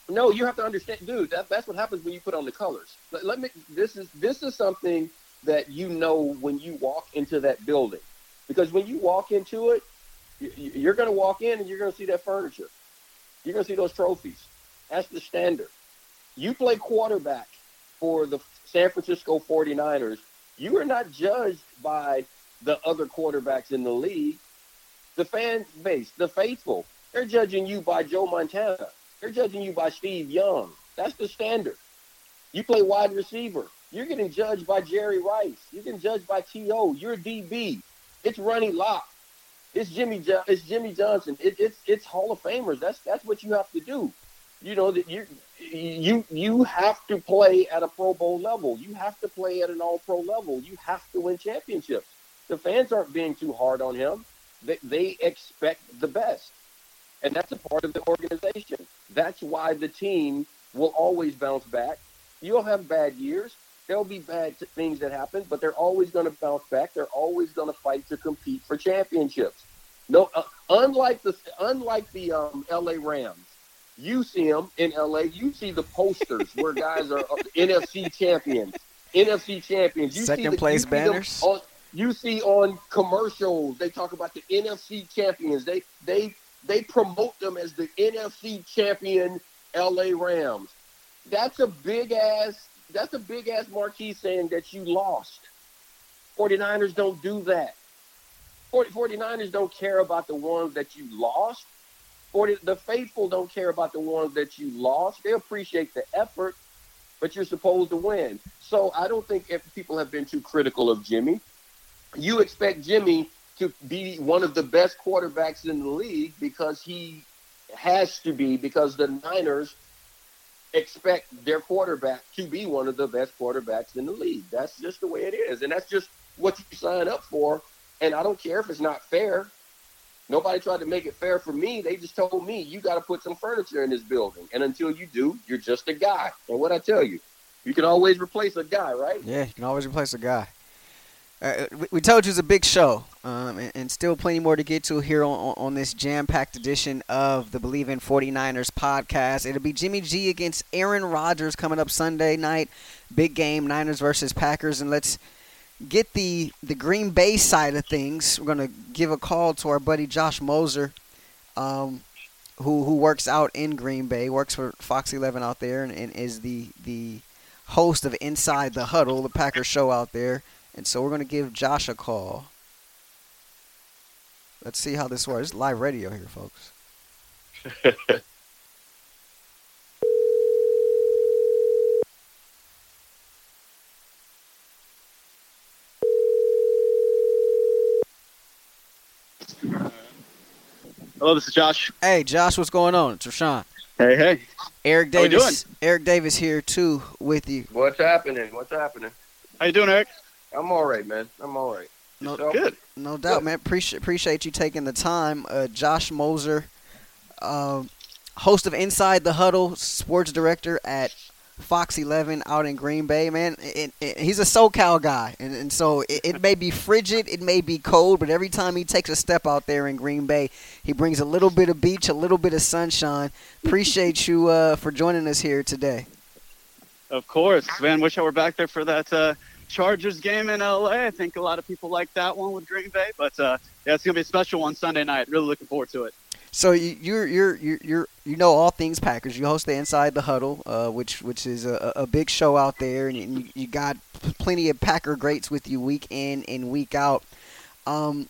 No, you have to understand, dude. That, that's what happens when you put on the colors. Let, let me. This is this is something that you know when you walk into that building, because when you walk into it, you, you're going to walk in and you're going to see that furniture. You're going to see those trophies. That's the standard. You play quarterback for the San Francisco 49ers. You are not judged by the other quarterbacks in the league. The fan base, the faithful, they're judging you by Joe Montana. They're judging you by Steve Young. That's the standard. You play wide receiver. You're getting judged by Jerry Rice. You're getting judged by T.O. You're DB. It's Ronnie Lott. It's Jimmy. Jo- it's Jimmy Johnson. It, it's it's Hall of Famers. That's that's what you have to do. You know that you you you have to play at a Pro Bowl level. You have to play at an All Pro level. You have to win championships. The fans aren't being too hard on him. They, they expect the best, and that's a part of the organization. That's why the team will always bounce back. You'll have bad years. There'll be bad things that happen, but they're always going to bounce back. They're always going to fight to compete for championships. No, uh, unlike the unlike the um, L.A. Rams, you see them in L.A. You see the posters where guys are uh, <laughs> NFC champions, NFC champions. You see Second the, place you banners? on- you see on commercials they talk about the NFC champions. They they they promote them as the NFC champion LA Rams. That's a big ass that's a big ass marquee saying that you lost. 49ers don't do that. 40, 49ers don't care about the ones that you lost. 40, the faithful don't care about the ones that you lost. They appreciate the effort, but you're supposed to win. So I don't think if people have been too critical of Jimmy. You expect Jimmy to be one of the best quarterbacks in the league because he has to be because the Niners expect their quarterback to be one of the best quarterbacks in the league. That's just the way it is, and that's just what you sign up for. And I don't care if it's not fair. Nobody tried to make it fair for me. They just told me you got to put some furniture in this building, and until you do, you're just a guy. And what I tell you, you can always replace a guy, right? Yeah, you can always replace a guy. Uh, we, we told you it's a big show, um, and, and still plenty more to get to here on, on, this jam-packed edition of the Bleav in 49ers podcast. It'll be Jimmy G against Aaron Rodgers coming up Sunday night. Big game, Niners versus Packers, and let's get the the Green Bay side of things. We're gonna give a call to our buddy Josh Moser, um, who who works out in Green Bay, works for Fox 11 out there, and, and is the the host of Inside the Huddle, the Packers show out there. And so we're gonna give Josh a call. Let's see how this works. It's live radio here, folks. <laughs> Hello, this is Josh. Hey, Josh, what's going on? It's Rashawn. Hey, hey. Eric How we Davis. Eric Davis here too with you. What's happening? What's happening? How you doing, Eric? I'm all right, man. I'm all right. No, Yourself? Good. No doubt, man. Appreciate appreciate you taking the time. Uh, Josh Moser, um, host of Inside the Huddle, sports director at Fox 11 out in Green Bay. Man, it, it- he's a SoCal guy, and, and so it, it may be frigid, it may be cold, but every time he takes a step out there in Green Bay, he brings a little bit of beach, a little bit of sunshine. Appreciate you uh, for joining us here today. Of course, man. Wish I were back there for that uh, Chargers game in LA. I think a lot of people like that one with Green Bay, but uh, yeah, it's gonna be a special one Sunday night. Really looking forward to it. So you- you're you're you're you're you know all things Packers. You host the Inside the Huddle, uh, which which is a, a big show out there, and you, you got plenty of Packer greats with you week in and week out. Um,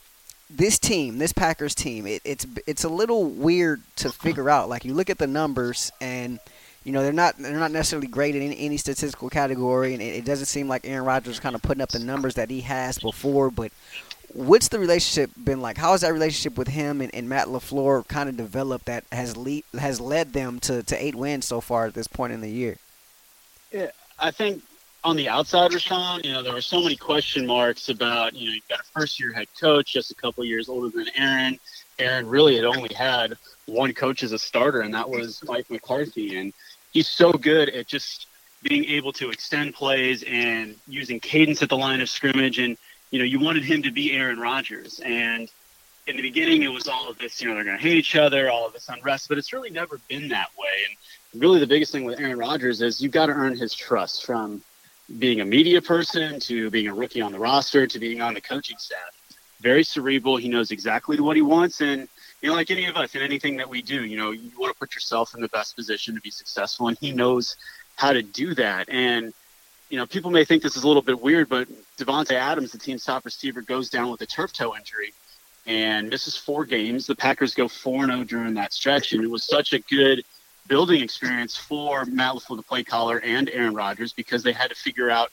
this team, this Packers team, it, it's it's a little weird to figure out. Like you look at the numbers, and you know they're not they're not necessarily great in any, any statistical category, and it, it, doesn't seem like Aaron Rodgers is kind of putting up the numbers that he has before. But what's the relationship been like? How has that relationship with him and, and Matt LaFleur kind of developed that has lead, has led them to, to eight wins so far at this point in the year? Yeah, I think on the outside, Rashawn, you know, there were so many question marks about, you know, you've got a first year head coach, just a couple years older than Aaron. Aaron really had only had one coach as a starter, and that was Mike McCarthy. And he's so good at just being able to extend plays and using cadence at the line of scrimmage. And, you know, you wanted him to be Aaron Rodgers. And in the beginning, it was all of this, you know, they're going to hate each other, all of this unrest, but it's really never been that way. And really, the biggest thing with Aaron Rodgers is you've got to earn his trust from being a media person to being a rookie on the roster to being on the coaching staff. Very cerebral. He knows exactly what he wants. And, you know, like any of us in anything that we do, you know, you want to put yourself in the best position to be successful. And he knows how to do that. And, you know, people may think this is a little bit weird, but Davante Adams, the team's top receiver, goes down with a turf toe injury and misses four games. The Packers go 4 0 during that stretch. And it was such a good building experience for Matt LaFleur, the play caller, and Aaron Rodgers because they had to figure out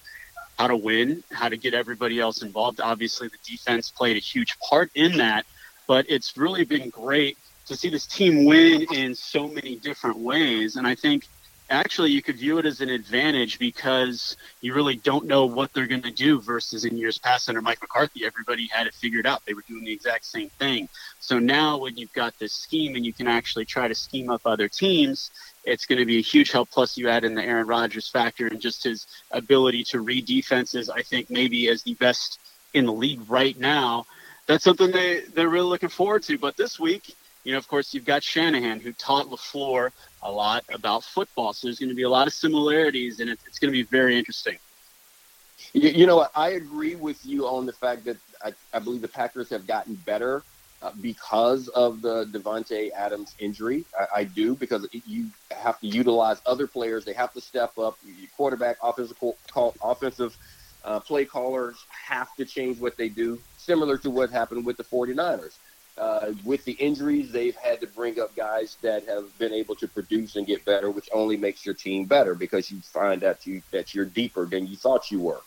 how to win, how to get everybody else involved. Obviously, the defense played a huge part in that, but it's really been great to see this team win in so many different ways. And I think actually you could view it as an advantage because you really don't know what they're going to do versus in years past under Mike McCarthy, everybody had it figured out. They were doing the exact same thing. So now when you've got this scheme and you can actually try to scheme up other teams, it's going to be a huge help. Plus, you add in the Aaron Rodgers factor and just his ability to read defenses. I think maybe as the best in the league right now. That's something they they're really looking forward to. But this week, you know, of course, you've got Shanahan who taught LaFleur a lot about football. So there's going to be a lot of similarities, and it's, going to be very interesting. You, you know, I agree with you on the fact that I, I believe the Packers have gotten better uh, because of the Davante Adams injury. I, I, do because you have to utilize other players. They have to step up. Your quarterback, offensive call, offensive uh, play callers have to change what they do, similar to what happened with the 49ers. Uh, with the injuries, they've had to bring up guys that have been able to produce and get better, which only makes your team better because you find that you that you're deeper than you thought you were.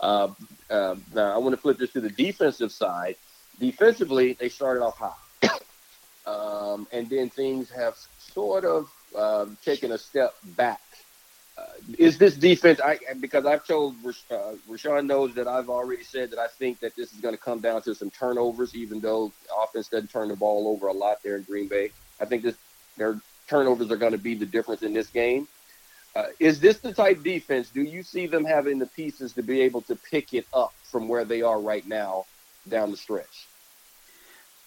Uh, uh, now, I want to flip this to the defensive side. Defensively, they started off hot, <coughs> um, and then things have sort of um, taken a step back is this defense? I because I've told uh, Rashawn knows that I've already said that I think that this is going to come down to some turnovers, even though offense doesn't turn the ball over a lot there in Green Bay. I think this their turnovers are going to be the difference in this game. Uh, is this the type defense? Do you see them having the pieces to be able to pick it up from where they are right now down the stretch?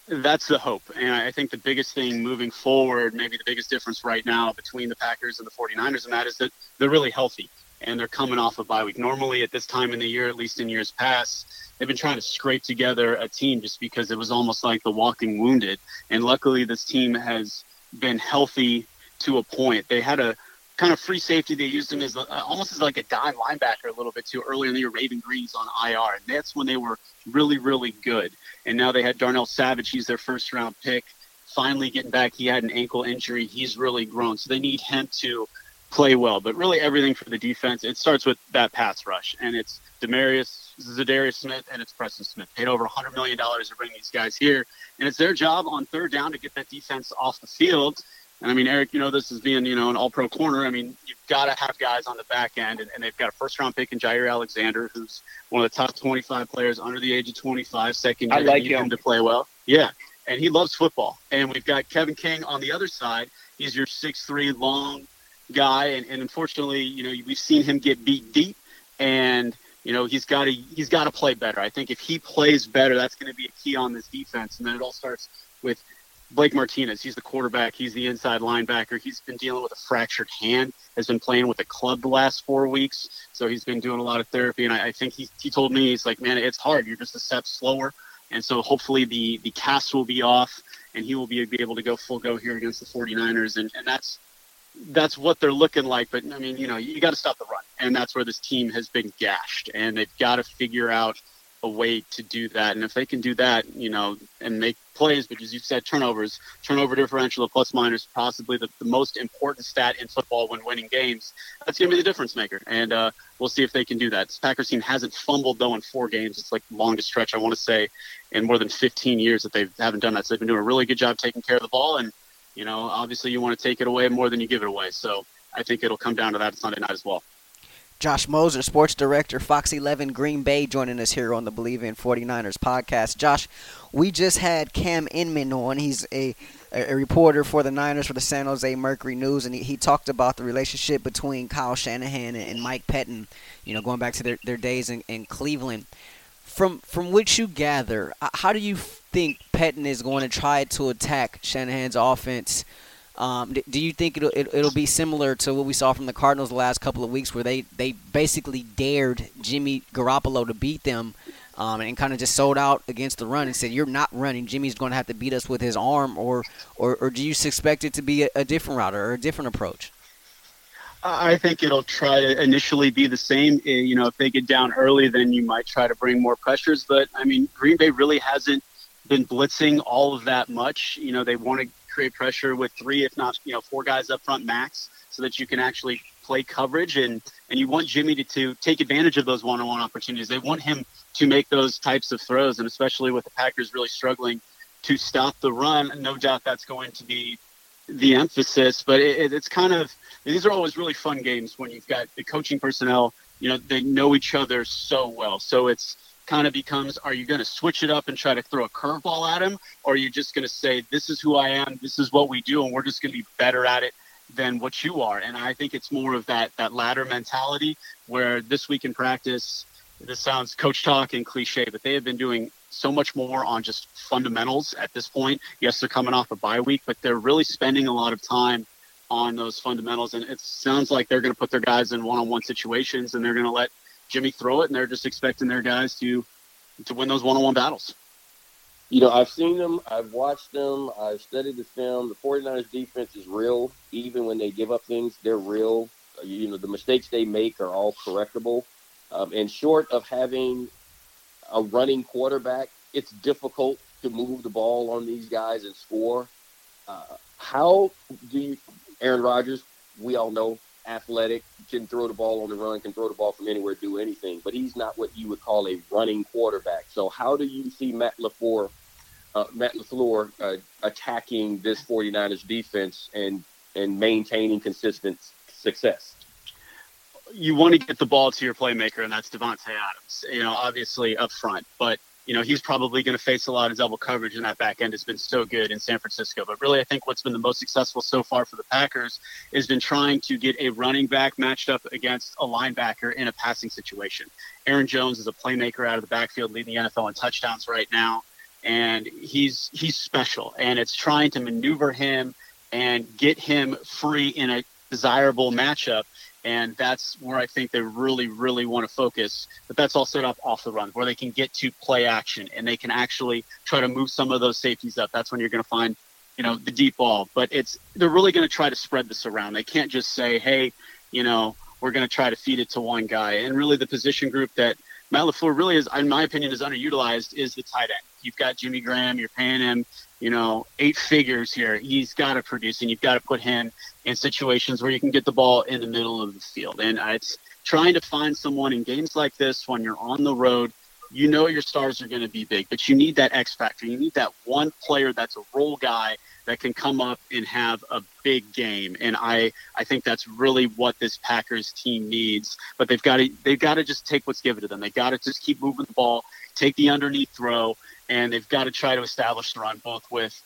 That's the hope. And I think the biggest thing moving forward, maybe the biggest difference right now between the Packers and the 49ers and that is that they're really healthy and they're coming off a bye week. Normally at this time in the year, at least in years past, they've been trying to scrape together a team just because it was almost like the walking wounded. And luckily this team has been healthy to a point. They had a kind of free safety. They used him as uh, almost as like a dime linebacker a little bit too earlier in the year. Raven Greene's on IR, and that's when they were really, really good. And now they had Darnell Savage. He's their first round pick. Finally getting back. He had an ankle injury. He's really grown. So they need him to play well. But really, everything for the defense, it starts with that pass rush, and it's Demarius Za'Darius Smith and it's Preston Smith. Paid over $100 million to bring these guys here. And it's their job on third down to get that defense off the field and I mean, Eric, you know this as being, you know, an all pro corner. I mean, you've got to have guys on the back end, and, and they've got a first round pick in Jaire Alexander, who's one of the top 25 players under the age of 25, second year. I like him. him to play well. Yeah. And he loves football. And we've got Kevin King on the other side. He's your six-three long guy. And, and unfortunately, you know, we've seen him get beat deep. And, you know, he's got to he's got to play better. I think if he plays better, that's going to be a key on this defense. And then it all starts with Blake Martinez, he's the quarterback. He's the inside linebacker. He's been dealing with a fractured hand. Has been playing with a club the last four weeks, so he's been doing a lot of therapy. And I, I think he he told me he's like, man, it's hard. You're just a step slower, and so hopefully the the cast will be off, and he will be, be able to go full go here against the 49ers. And and that's that's what they're looking like. But I mean, you know, you got to stop the run, and that's where this team has been gashed, and they've got to figure out a way to do that. And if they can do that, you know, and make plays, but as you said, turnovers, turnover differential plus minus, possibly the, the most important stat in football when winning games. That's going to be the difference maker. And uh, we'll see if they can do that. This Packers team hasn't fumbled, though, in four games. It's like the longest stretch, I want to say, in more than 15 years that they haven't done that. So they've been doing a really good job taking care of the ball. And, you know, obviously you want to take it away more than you give it away. So I think it'll come down to that Sunday night as well. Josh Moser, sports director, Fox 11 Green Bay, joining us here on the Bleav in 49ers podcast. Josh, we just had Cam Inman on. He's a, a reporter for the Niners for the San Jose Mercury News, and he, he talked about the relationship between Kyle Shanahan and, Mike Pettine, you know, going back to their, their days in, in Cleveland. From from which you gather, how do you think Pettine is going to try to attack Shanahan's offense – um, do you think it'll it'll be similar to what we saw from the Cardinals the last couple of weeks, where they, they basically dared Jimmy Garoppolo to beat them, um, and kind of just sold out against the run and said, "You're not running. Jimmy's going to have to beat us with his arm," or or, or do you expect it to be a, a different route or a different approach? I think it'll try to initially be the same. Eh, you know, if they get down early, then you might try to bring more pressures. But I mean, Green Bay really hasn't been blitzing all of that much. You know, they want to create pressure with three, if not you know four guys up front max, so that you can actually play coverage and and you want Jimmy to, to take advantage of those one-on-one opportunities. They want him to make those types of throws, and especially with the Packers really struggling to stop the run, no doubt that's going to be the emphasis. But it, it's kind of these are always really fun games when you've got the coaching personnel. You know, they know each other so well, so it's kind of becomes are you going to switch it up and try to throw a curveball at him? Or are you just going to say this is who i am this is what we do and we're just going to be better at it than what you are? And i think it's more of that that latter mentality where this week in practice this sounds coach talk and cliche but they have been doing so much more on just fundamentals at this point. Yes they're coming off a bye week but they're really spending a lot of time on those fundamentals and it sounds like they're going to put their guys in one-on-one situations and they're going to let Jimmy throw it, and they're just expecting their guys to to win those one-on-one battles. You know, I've seen them, I've watched them, I've studied the film. The 49ers defense is real. Even when they give up things, they're real. You know, the mistakes they make are all correctable. Um, and short of having a running quarterback, it's difficult to move the ball on these guys and score. Uh, how do you, Aaron Rodgers, we all know athletic, can throw the ball on the run, can throw the ball from anywhere, do anything. But he's not what you would call a running quarterback. So how do you see Matt LaFleur, uh, Matt LaFleur uh, attacking this 49ers defense and, and maintaining consistent success? You want to get the ball to your playmaker, and that's Davante Adams. You know, obviously up front, but you know, he's probably going to face a lot of double coverage, and that back end has been so good in San Francisco. But really, I think what's been the most successful so far for the Packers has been trying to get a running back matched up against a linebacker in a passing situation. Aaron Jones is a playmaker out of the backfield, leading the NFL in touchdowns right now, and he's he's special. And it's trying to maneuver him and get him free in a desirable matchup and that's where I think they really, really want to focus. But that's all set up off the run, where they can get to play action and they can actually try to move some of those safeties up. That's when you're going to find, you know, the deep ball. But it's they're really going to try to spread this around. They can't just say, hey, you know, we're going to try to feed it to one guy. And really, the position group that Matt LaFleur really is, in my opinion, is underutilized is the tight end. You've got Jimmy Graham. You're paying him you know, eight figures here. He's got to produce, and you've got to put him in situations where you can get the ball in the middle of the field. And uh, it's trying to find someone in games like this when you're on the road. You know your stars are going to be big, but you need that X factor. You need that one player that's a role guy that can come up and have a big game. And I, I think that's really what this Packers team needs. But they've got to they've got to just take what's given to them. They got to just keep moving the ball, take the underneath throw, and they've got to try to establish the run both with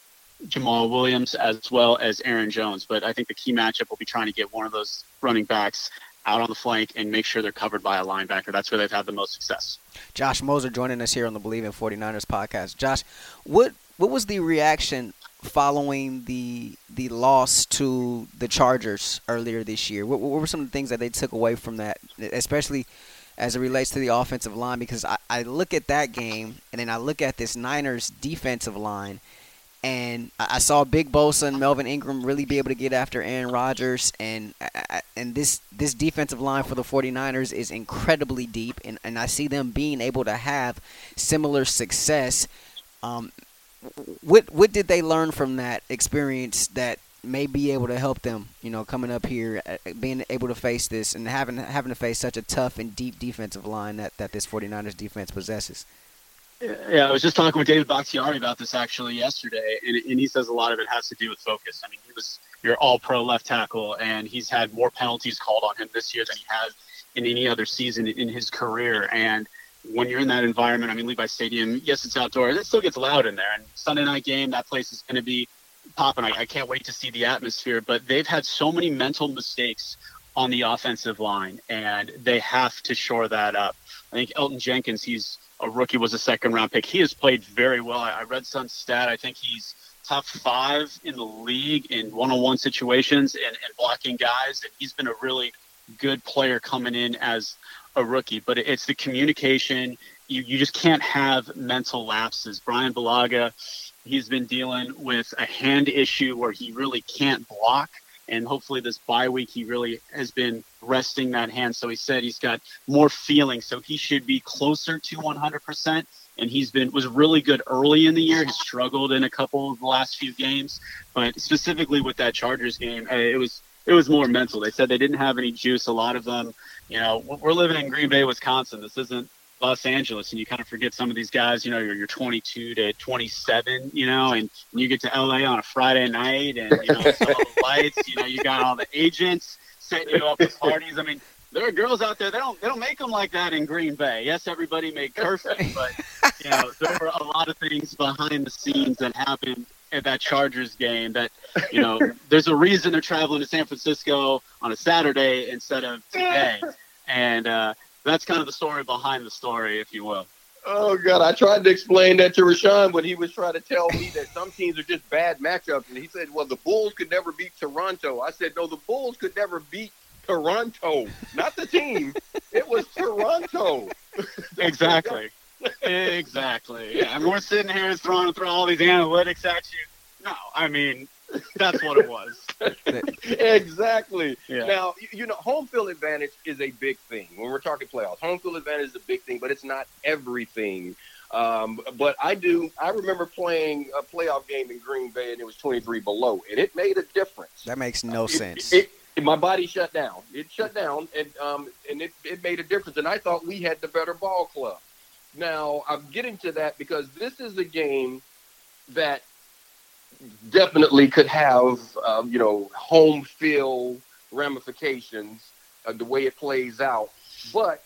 Jamaal Williams as well as Aaron Jones. But I think the key matchup will be trying to get one of those running backs out on the flank and make sure they're covered by a linebacker. That's where they've had the most success. Josh Moser joining us here on the Bleav in 49ers podcast. Josh, what what was the reaction following the the loss to the Chargers earlier this year? What, what were some of the things that they took away from that, especially – as it relates to the offensive line because I, I look at that game and then I look at this Niners defensive line And I saw Big Bosa and Melvin Ingram really be able to get after Aaron Rodgers. And and this this defensive line for the 49ers is incredibly deep. And, and I see them being able to have similar success. Um, what what did they learn from that experience that may be able to help them, you know, coming up here, uh, being able to face this and having having to face such a tough and deep defensive line that, that this 49ers defense possesses. Yeah, I was just talking with David Bakhtiari about this actually yesterday, and, and he says a lot of it has to do with focus. I mean, he was your all-pro left tackle, and he's had more penalties called on him this year than he has in any other season in his career. And when you're in that environment, I mean, Levi Stadium, yes, it's outdoors. It still gets loud in there. And Sunday night game, that place is going to be popping. I, I can't wait to see the atmosphere. But they've had so many mental mistakes on the offensive line, and they have to shore that up. I think Elgton Jenkins, he's a rookie, was a second round pick. He has played very well. I, I read some stat. I think he's top five in the league in one on one situations and, and blocking guys. And he's been a really good player coming in as a rookie. But it's the communication. You, you just can't have mental lapses. Brian Bulaga, he's been dealing with a hand issue where he really can't block. And hopefully, this bye week, he really has been resting that hand. So he said he's got more feeling. So he should be closer to 100%. And he's been was really good early in the year. He struggled in a couple of the last few games, but specifically with that Chargers game, uh, it was it was more mental. They said they didn't have any juice. A lot of them, you know, we're living in Green Bay, Wisconsin. This isn't Los Angeles, and you kind of forget some of these guys. You know, you're, you're 22 to 27, you know, and, you get to LA on a Friday night, and you know, some of the <laughs> lights. You know, you got all the agents setting you up at parties. I mean, there are girls out there. They don't they don't make them like that in Green Bay. Yes, everybody made perfect, but you know, there were a lot of things behind the scenes that happened at that Chargers game. That you know, there's a reason they're traveling to San Francisco on a Saturday instead of today, and. uh that's kind of the story behind the story, if you will. Oh God, I tried to explain that to Rashawn, when he was trying to tell me that some teams are just bad matchups, and he said, "Well, the Bulls could never beat Toronto." I said, "No, the Bulls could never beat Toronto, not the team. it was Toronto." <laughs> exactly. exactly. Yeah, I mean, we're sitting here throwing throw all these analytics at you. No, I mean that's what it was. <laughs> exactly. Yeah. Now, you know, home field advantage is a big thing when we're talking playoffs. Home field advantage is a big thing, but it's not everything. Um, but I do. I remember playing a playoff game in Green Bay, and it was 23 below, and it made a difference. That makes no uh, sense. It, it, my body shut down. It shut down, and um, and it, it made a difference. And I thought we had the better ball club. Now I'm getting to that because this is a game that definitely could have, um, you know, home field ramifications uh, the way it plays out. But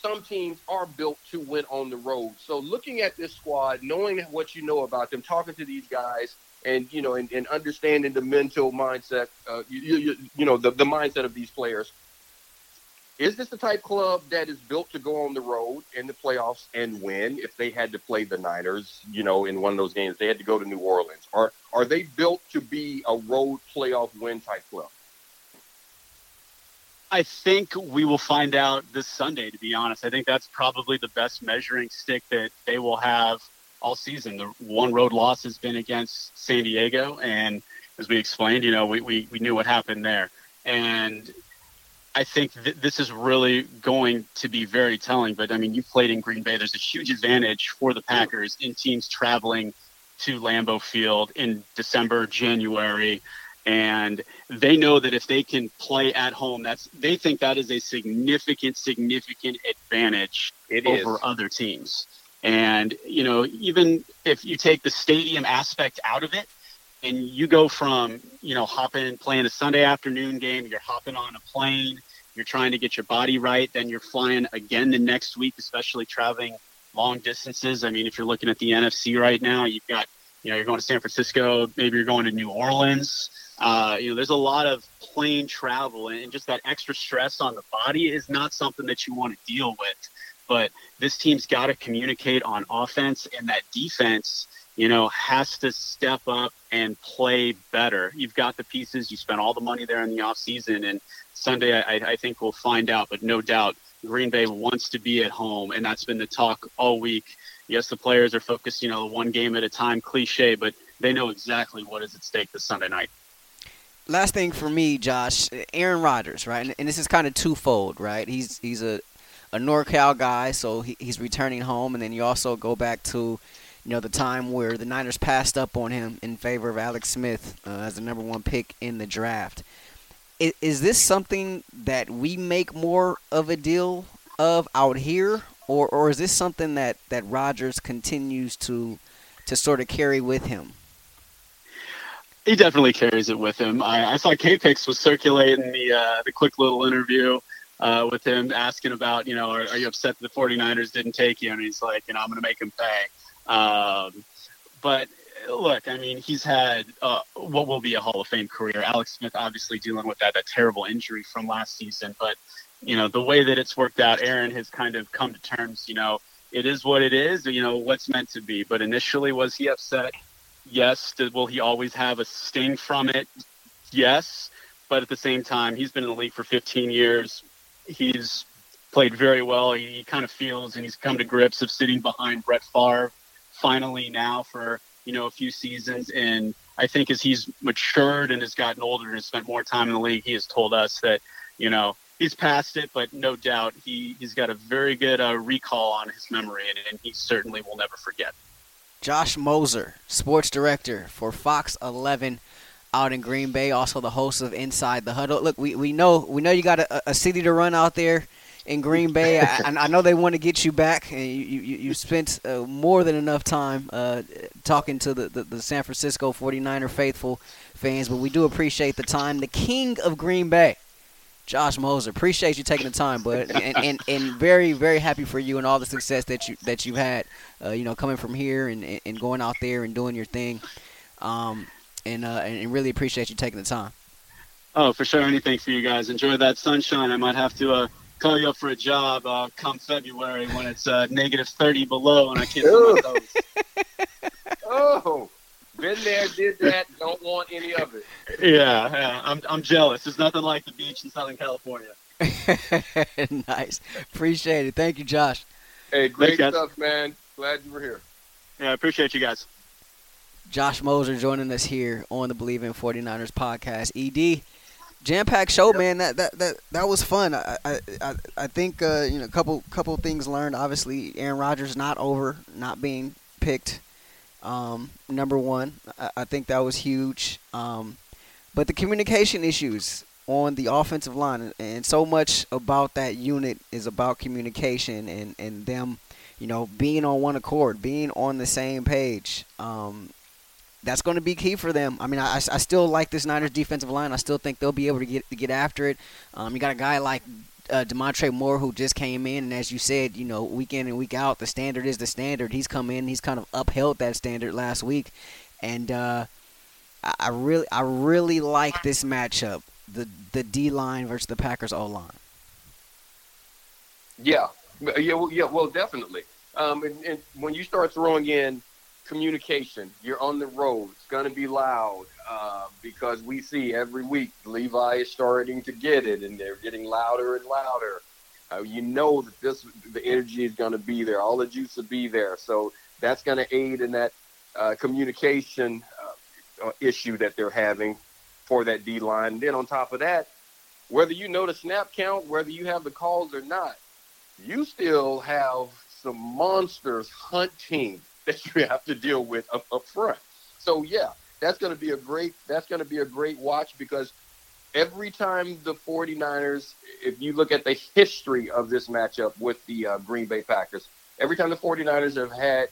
some teams are built to win on the road. So looking at this squad, knowing what you know about them, talking to these guys, and you know, and, and understanding the mental mindset, uh, you, you, you know, the, the mindset of these players, is this the type club that is built to go on the road in the playoffs and win if they had to play the Niners, you know, in one of those games? They had to go to New Orleans. Are are they built to be a road playoff win type club? I think we will find out this Sunday, to be honest. I think that's probably the best measuring stick that they will have all season. The one road loss has been against San Diego. And as we explained, you know, we, we, we knew what happened there. And I think th- this is really going to be very telling. But I mean, you played in Green Bay. There's a huge advantage for the Packers in teams traveling to Lambeau Field in December, January, and they know that if they can play at home, that's they think that is a significant, significant advantage it over is. other teams. And you know, even if you take the stadium aspect out of it, and you go from you know hopping playing a Sunday afternoon game, you're hopping on a plane, you're trying to get your body right, then you're flying again the next week, especially traveling long distances. I mean, if you're looking at the NFC right now, you've got you know you're going to San Francisco, maybe you're going to New Orleans. Uh, you know, there's a lot of plane travel, and just that extra stress on the body is not something that you want to deal with. But this team's got to communicate on offense, and that defense you know, has to step up and play better. You've got the pieces. You spent all the money there in the offseason. And Sunday, I, I think we'll find out. But no doubt, Green Bay wants to be at home. And that's been the talk all week. Yes, the players are focused, you know, one game at a time cliche, but they know exactly what is at stake this Sunday night. Last thing for me, Josh, Aaron Rodgers, right? And, and this is kind of twofold, right? He's he's a a NorCal guy, so he, he's returning home, and then you also go back to you know the time where the Niners passed up on him in favor of Alex Smith uh, as the number one pick in the draft. Is, is this something that we make more of a deal of out here, or or is this something that that Rodgers continues to to sort of carry with him? He definitely carries it with him. I, I saw KPIX was circulating the uh, the quick little interview uh, with him asking about, you know, are, are, you upset that the 49ers didn't take you? And he's like, you know, I'm going to make him pay. Um, but look, I mean, he's had uh, what will be a Hall of Fame career. Alex Smith obviously dealing with that, that terrible injury from last season. But, you know, the way that it's worked out, Aaron has kind of come to terms, you know, it is what it is, you know, what's meant to be. But initially, was he upset? Yes. Did, will he always have a sting from it? Yes. But at the same time, he's been in the league for 15 years. He's played very well. He, he kind of feels and he's come to grips of sitting behind Brett Favre finally now for you know a few seasons. And I think as he's matured and has gotten older and spent more time in the league, he has told us that you know he's past it, but no doubt he he's got a very good uh, recall on his memory, and, and he certainly will never forget. Josh Moser, sports director for Fox 11 out in Green Bay, also the host of Inside the Huddle. Look, we, we know we know you got a, a city to run out there in Green Bay. I, I, know they want to get you back, and you you, you spent uh, more than enough time uh, talking to the, the, the, San Francisco 49er faithful fans, but we do appreciate the time. The king of Green Bay, Josh Moser, appreciate you taking the time, but and, and, and very very happy for you and all the success that you that you've had. Uh, you know, coming from here and, and going out there and doing your thing, um, and uh, and really appreciate you taking the time. Oh, for sure. Anything for you guys. Enjoy that sunshine. I might have to uh, call you up for a job uh, come February when it's uh, negative 30 below and I can't see my toes. oh, been there, did that, don't want any of it. Yeah, yeah, I'm, I'm jealous. It's nothing like the beach in Southern California. <laughs> nice. Appreciate it. Thank you, Josh. Hey, great Thanks, stuff, man. Glad you were here. Yeah, I appreciate you guys. Josh Moser joining us here on the Bleav in 49ers podcast. ED, jam packed show, man. That that that that was fun. I I I think uh, you know a couple couple things learned. Obviously, Aaron Rodgers not over, not being picked um, number one. I, I, think that was huge. Um, but the communication issues on the offensive line, and so much about that unit is about communication and and them, you know, being on one accord, being on the same page. Um, that's going to be key for them. I mean, I, I still like this Niners defensive line. I still think they'll be able to get to get after it. Um, you got a guy like uh, Damontre Moore who just came in, and as you said, you know, week in and week out, the standard is the standard. He's come in, he's kind of upheld that standard last week, and uh, I, I really, I really like this matchup, the the D line versus the Packers O line. Yeah, yeah, well, yeah, well, definitely. Um, and, and when you start throwing in communication. You're on the road. It's going to be loud uh, because we see every week Levi is starting to get it, and they're getting louder and louder. Uh, you know that this the energy is going to be there. All the juice will be there. So that's going to aid in that uh, communication uh, uh, issue that they're having for that D line. Then on top of that, whether you know the snap count, whether you have the calls or not, you still have some monsters hunting that <laughs> you have to deal with up, up front. So yeah, that's going to be a great that's going to be a great watch because every time the 49ers if you look at the history of this matchup with the uh, Green Bay Packers, every time the 49ers have had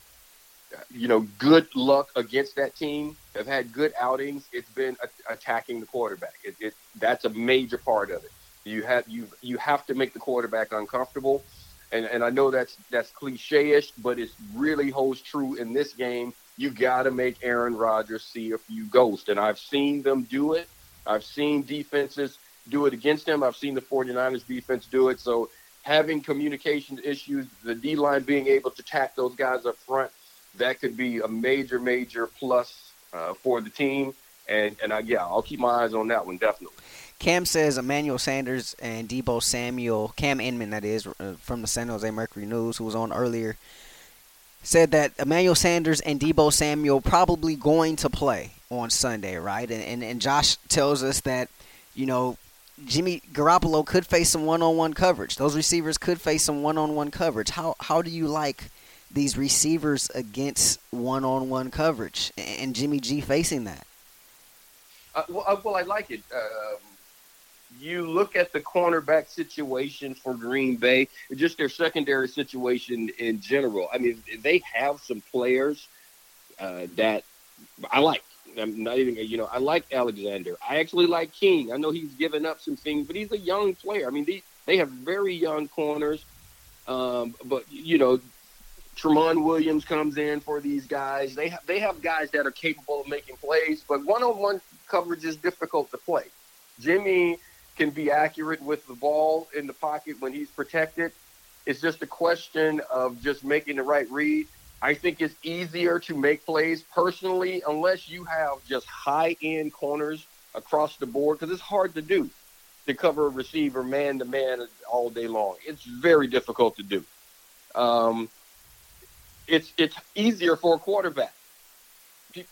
you know good luck against that team, have had good outings, it's been a- attacking the quarterback. It, it that's a major part of it. You have you you have to make the quarterback uncomfortable and and I know that's that's cliche-ish, but it really holds true in this game. You got to make Aaron Rodgers see a few ghosts, and I've seen them do it. I've seen defenses do it against him. I've seen the 49ers defense do it. So having communication issues, the D line being able to tack those guys up front, that could be a major, major plus uh, for the team. And and I, yeah, I'll keep my eyes on that one definitely. Cam says Emmanuel Sanders and Deebo Samuel, Cam Inman, that is, uh, from the San Jose Mercury News, who was on earlier, said that Emmanuel Sanders and Deebo Samuel probably going to play on Sunday, right? And, and and Josh tells us that you know Jimmy Garoppolo could face some one-on-one coverage. Those receivers could face some one-on-one coverage. How how do you like these receivers against one-on-one coverage and Jimmy G facing that? Uh, well, uh, well, I like it. Um, you look at the cornerback situation for Green Bay, just their secondary situation in general. I mean, they have some players uh, that I like. I'm not even, you know, I like Alexander. I actually like King. I know he's given up some things, but he's a young player. I mean, they, they have very young corners. Um, but, you know, Tramon Williams comes in for these guys. They, ha- they have guys that are capable of making plays, but one on one coverage is difficult to play. Jimmy can be accurate with the ball in the pocket when he's protected. It's just a question of just making the right read. I think it's easier to make plays personally unless you have just high end corners across the board because it's hard to do to cover a receiver man to man all day long. It's very difficult to do. Um, it's it's easier for a quarterback.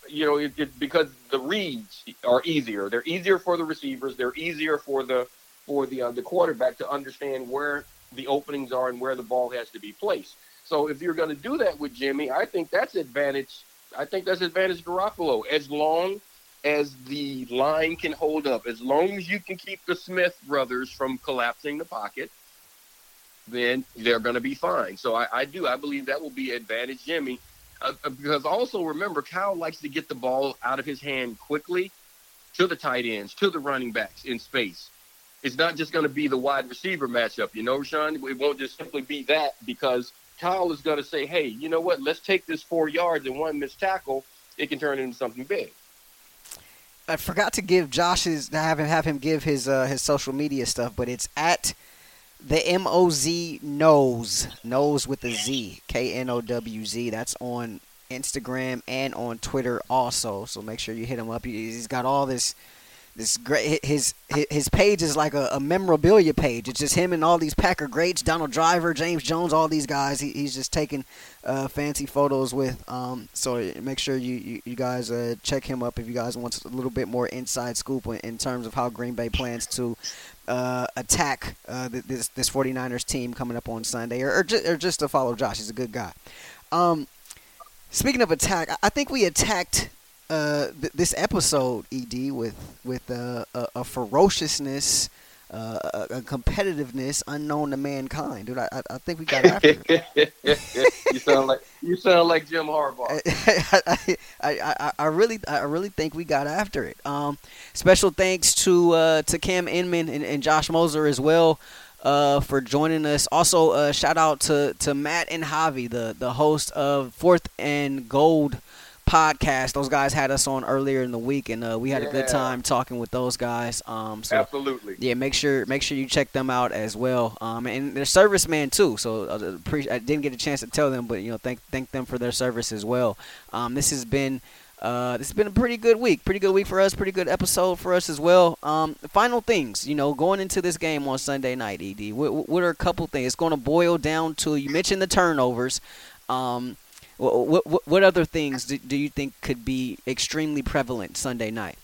You know, it, it, because the reads are easier. They're easier for the receivers. They're easier for the for the uh, the quarterback to understand where the openings are and where the ball has to be placed. So if you're going to do that with Jimmy, I think that's advantage. I think that's advantage Garoppolo as long as the line can hold up, as long as you can keep the Smith brothers from collapsing the pocket, then they're going to be fine. So I, I, do. I believe that will be advantage Jimmy. Uh, uh, because also remember, Kyle likes to get the ball out of his hand quickly to the tight ends, to the running backs in space. It's not just going to be the wide receiver matchup, you know, Sean. It won't just simply be that because Kyle is going to say, hey, you know what? Let's take this four yards and one missed tackle. It can turn into something big. I forgot to give Josh's have him have him give his uh, his social media stuff, but it's at the M O Z knows knows with a Z K N O W Z. That's on Instagram and on Twitter also. So make sure you hit him up. He's got all this this great his his page is like a, a, memorabilia page. It's just him and all these Packer greats, Donald Driver, James Jones, all these guys. He, he's just taking uh, fancy photos with. Um, so make sure you you, you guys uh, check him up if you guys want a little bit more inside scoop in, in terms of how Green Bay plans to uh, attack uh, this this 49ers team coming up on Sunday, or or, ju- or just to follow Josh. He's a good guy. Um, speaking of attack, I think we attacked uh, th- this episode, Ed, with with uh, a, a, ferociousness, uh, a, a, competitiveness unknown to mankind, dude. I, I think we got <laughs> after it. <laughs> you sound like you sound like Jim Harbaugh. <laughs> I, I, I, I, really I really think we got after it. Um, special thanks to uh, to Cam Inman and, and Josh Moser as well. Uh, for joining us. Also, uh, shout out to, to Matt and Javi, the, the host of Fourth and Gold podcast. Those guys had us on earlier in the week, and uh, we had yeah. a good time talking with those guys. Um, so Absolutely. Yeah, make sure make sure you check them out as well. Um, and they're servicemen too. So uh, I didn't get a chance to tell them, but you know, thank thank them for their service as well. Um, this has been. Uh, this has been a pretty good week. Pretty good week for us. Pretty good episode for us as well. Um, final things, you know, going into this game on Sunday night, Ed. What, what are a couple things? It's going to boil down to you mentioned the turnovers. Um, what, what, what other things do, do you think could be extremely prevalent Sunday night?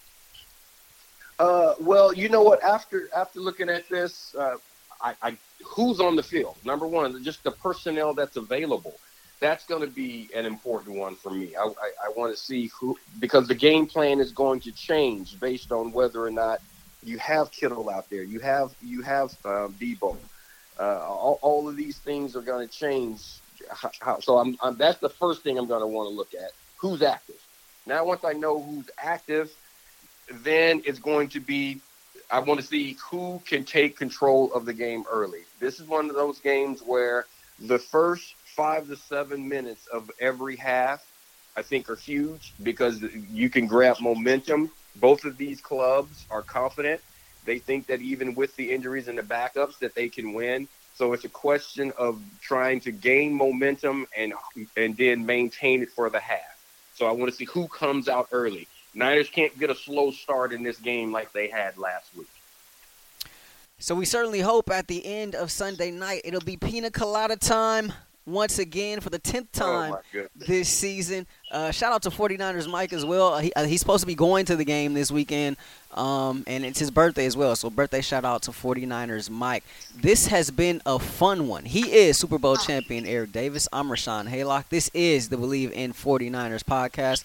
Uh, well, you know what? After after looking at this, uh, I, I, who's on the field? Number one, just the personnel that's available. That's going to be an important one for me. I, I, I want to see who because the game plan is going to change based on whether or not you have Kittle out there. You have you have um, Deebo. Uh, all, all of these things are going to change how, so I'm, I'm, that's the first thing I'm going to want to look at. Who's active? Now, once I know who's active, then it's going to be I want to see who can take control of the game early. This is one of those games where the first five to seven minutes of every half, I think, are huge because you can grab momentum. Both of these clubs are confident. They think that even with the injuries and the backups, that they can win. So it's a question of trying to gain momentum and and then maintain it for the half. So I want to see who comes out early. Niners can't get a slow start in this game like they had last week. So we certainly hope at the end of Sunday night it'll be pina colada time once again for the 10th Oh, time my goodness. this season. Uh, shout out to 49ers Mike as well. He, uh, he's supposed to be going to the game this weekend, um, and it's his birthday as well. So, birthday shout out to 49ers Mike. This has been a fun one. He is Super Bowl champion Eric Davis. I'm Rashawn Haylock. This is the Bleav in 49ers podcast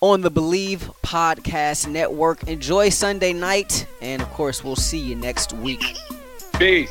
on the Bleav Podcast Network. Enjoy Sunday night, and of course, we'll see you next week. Peace.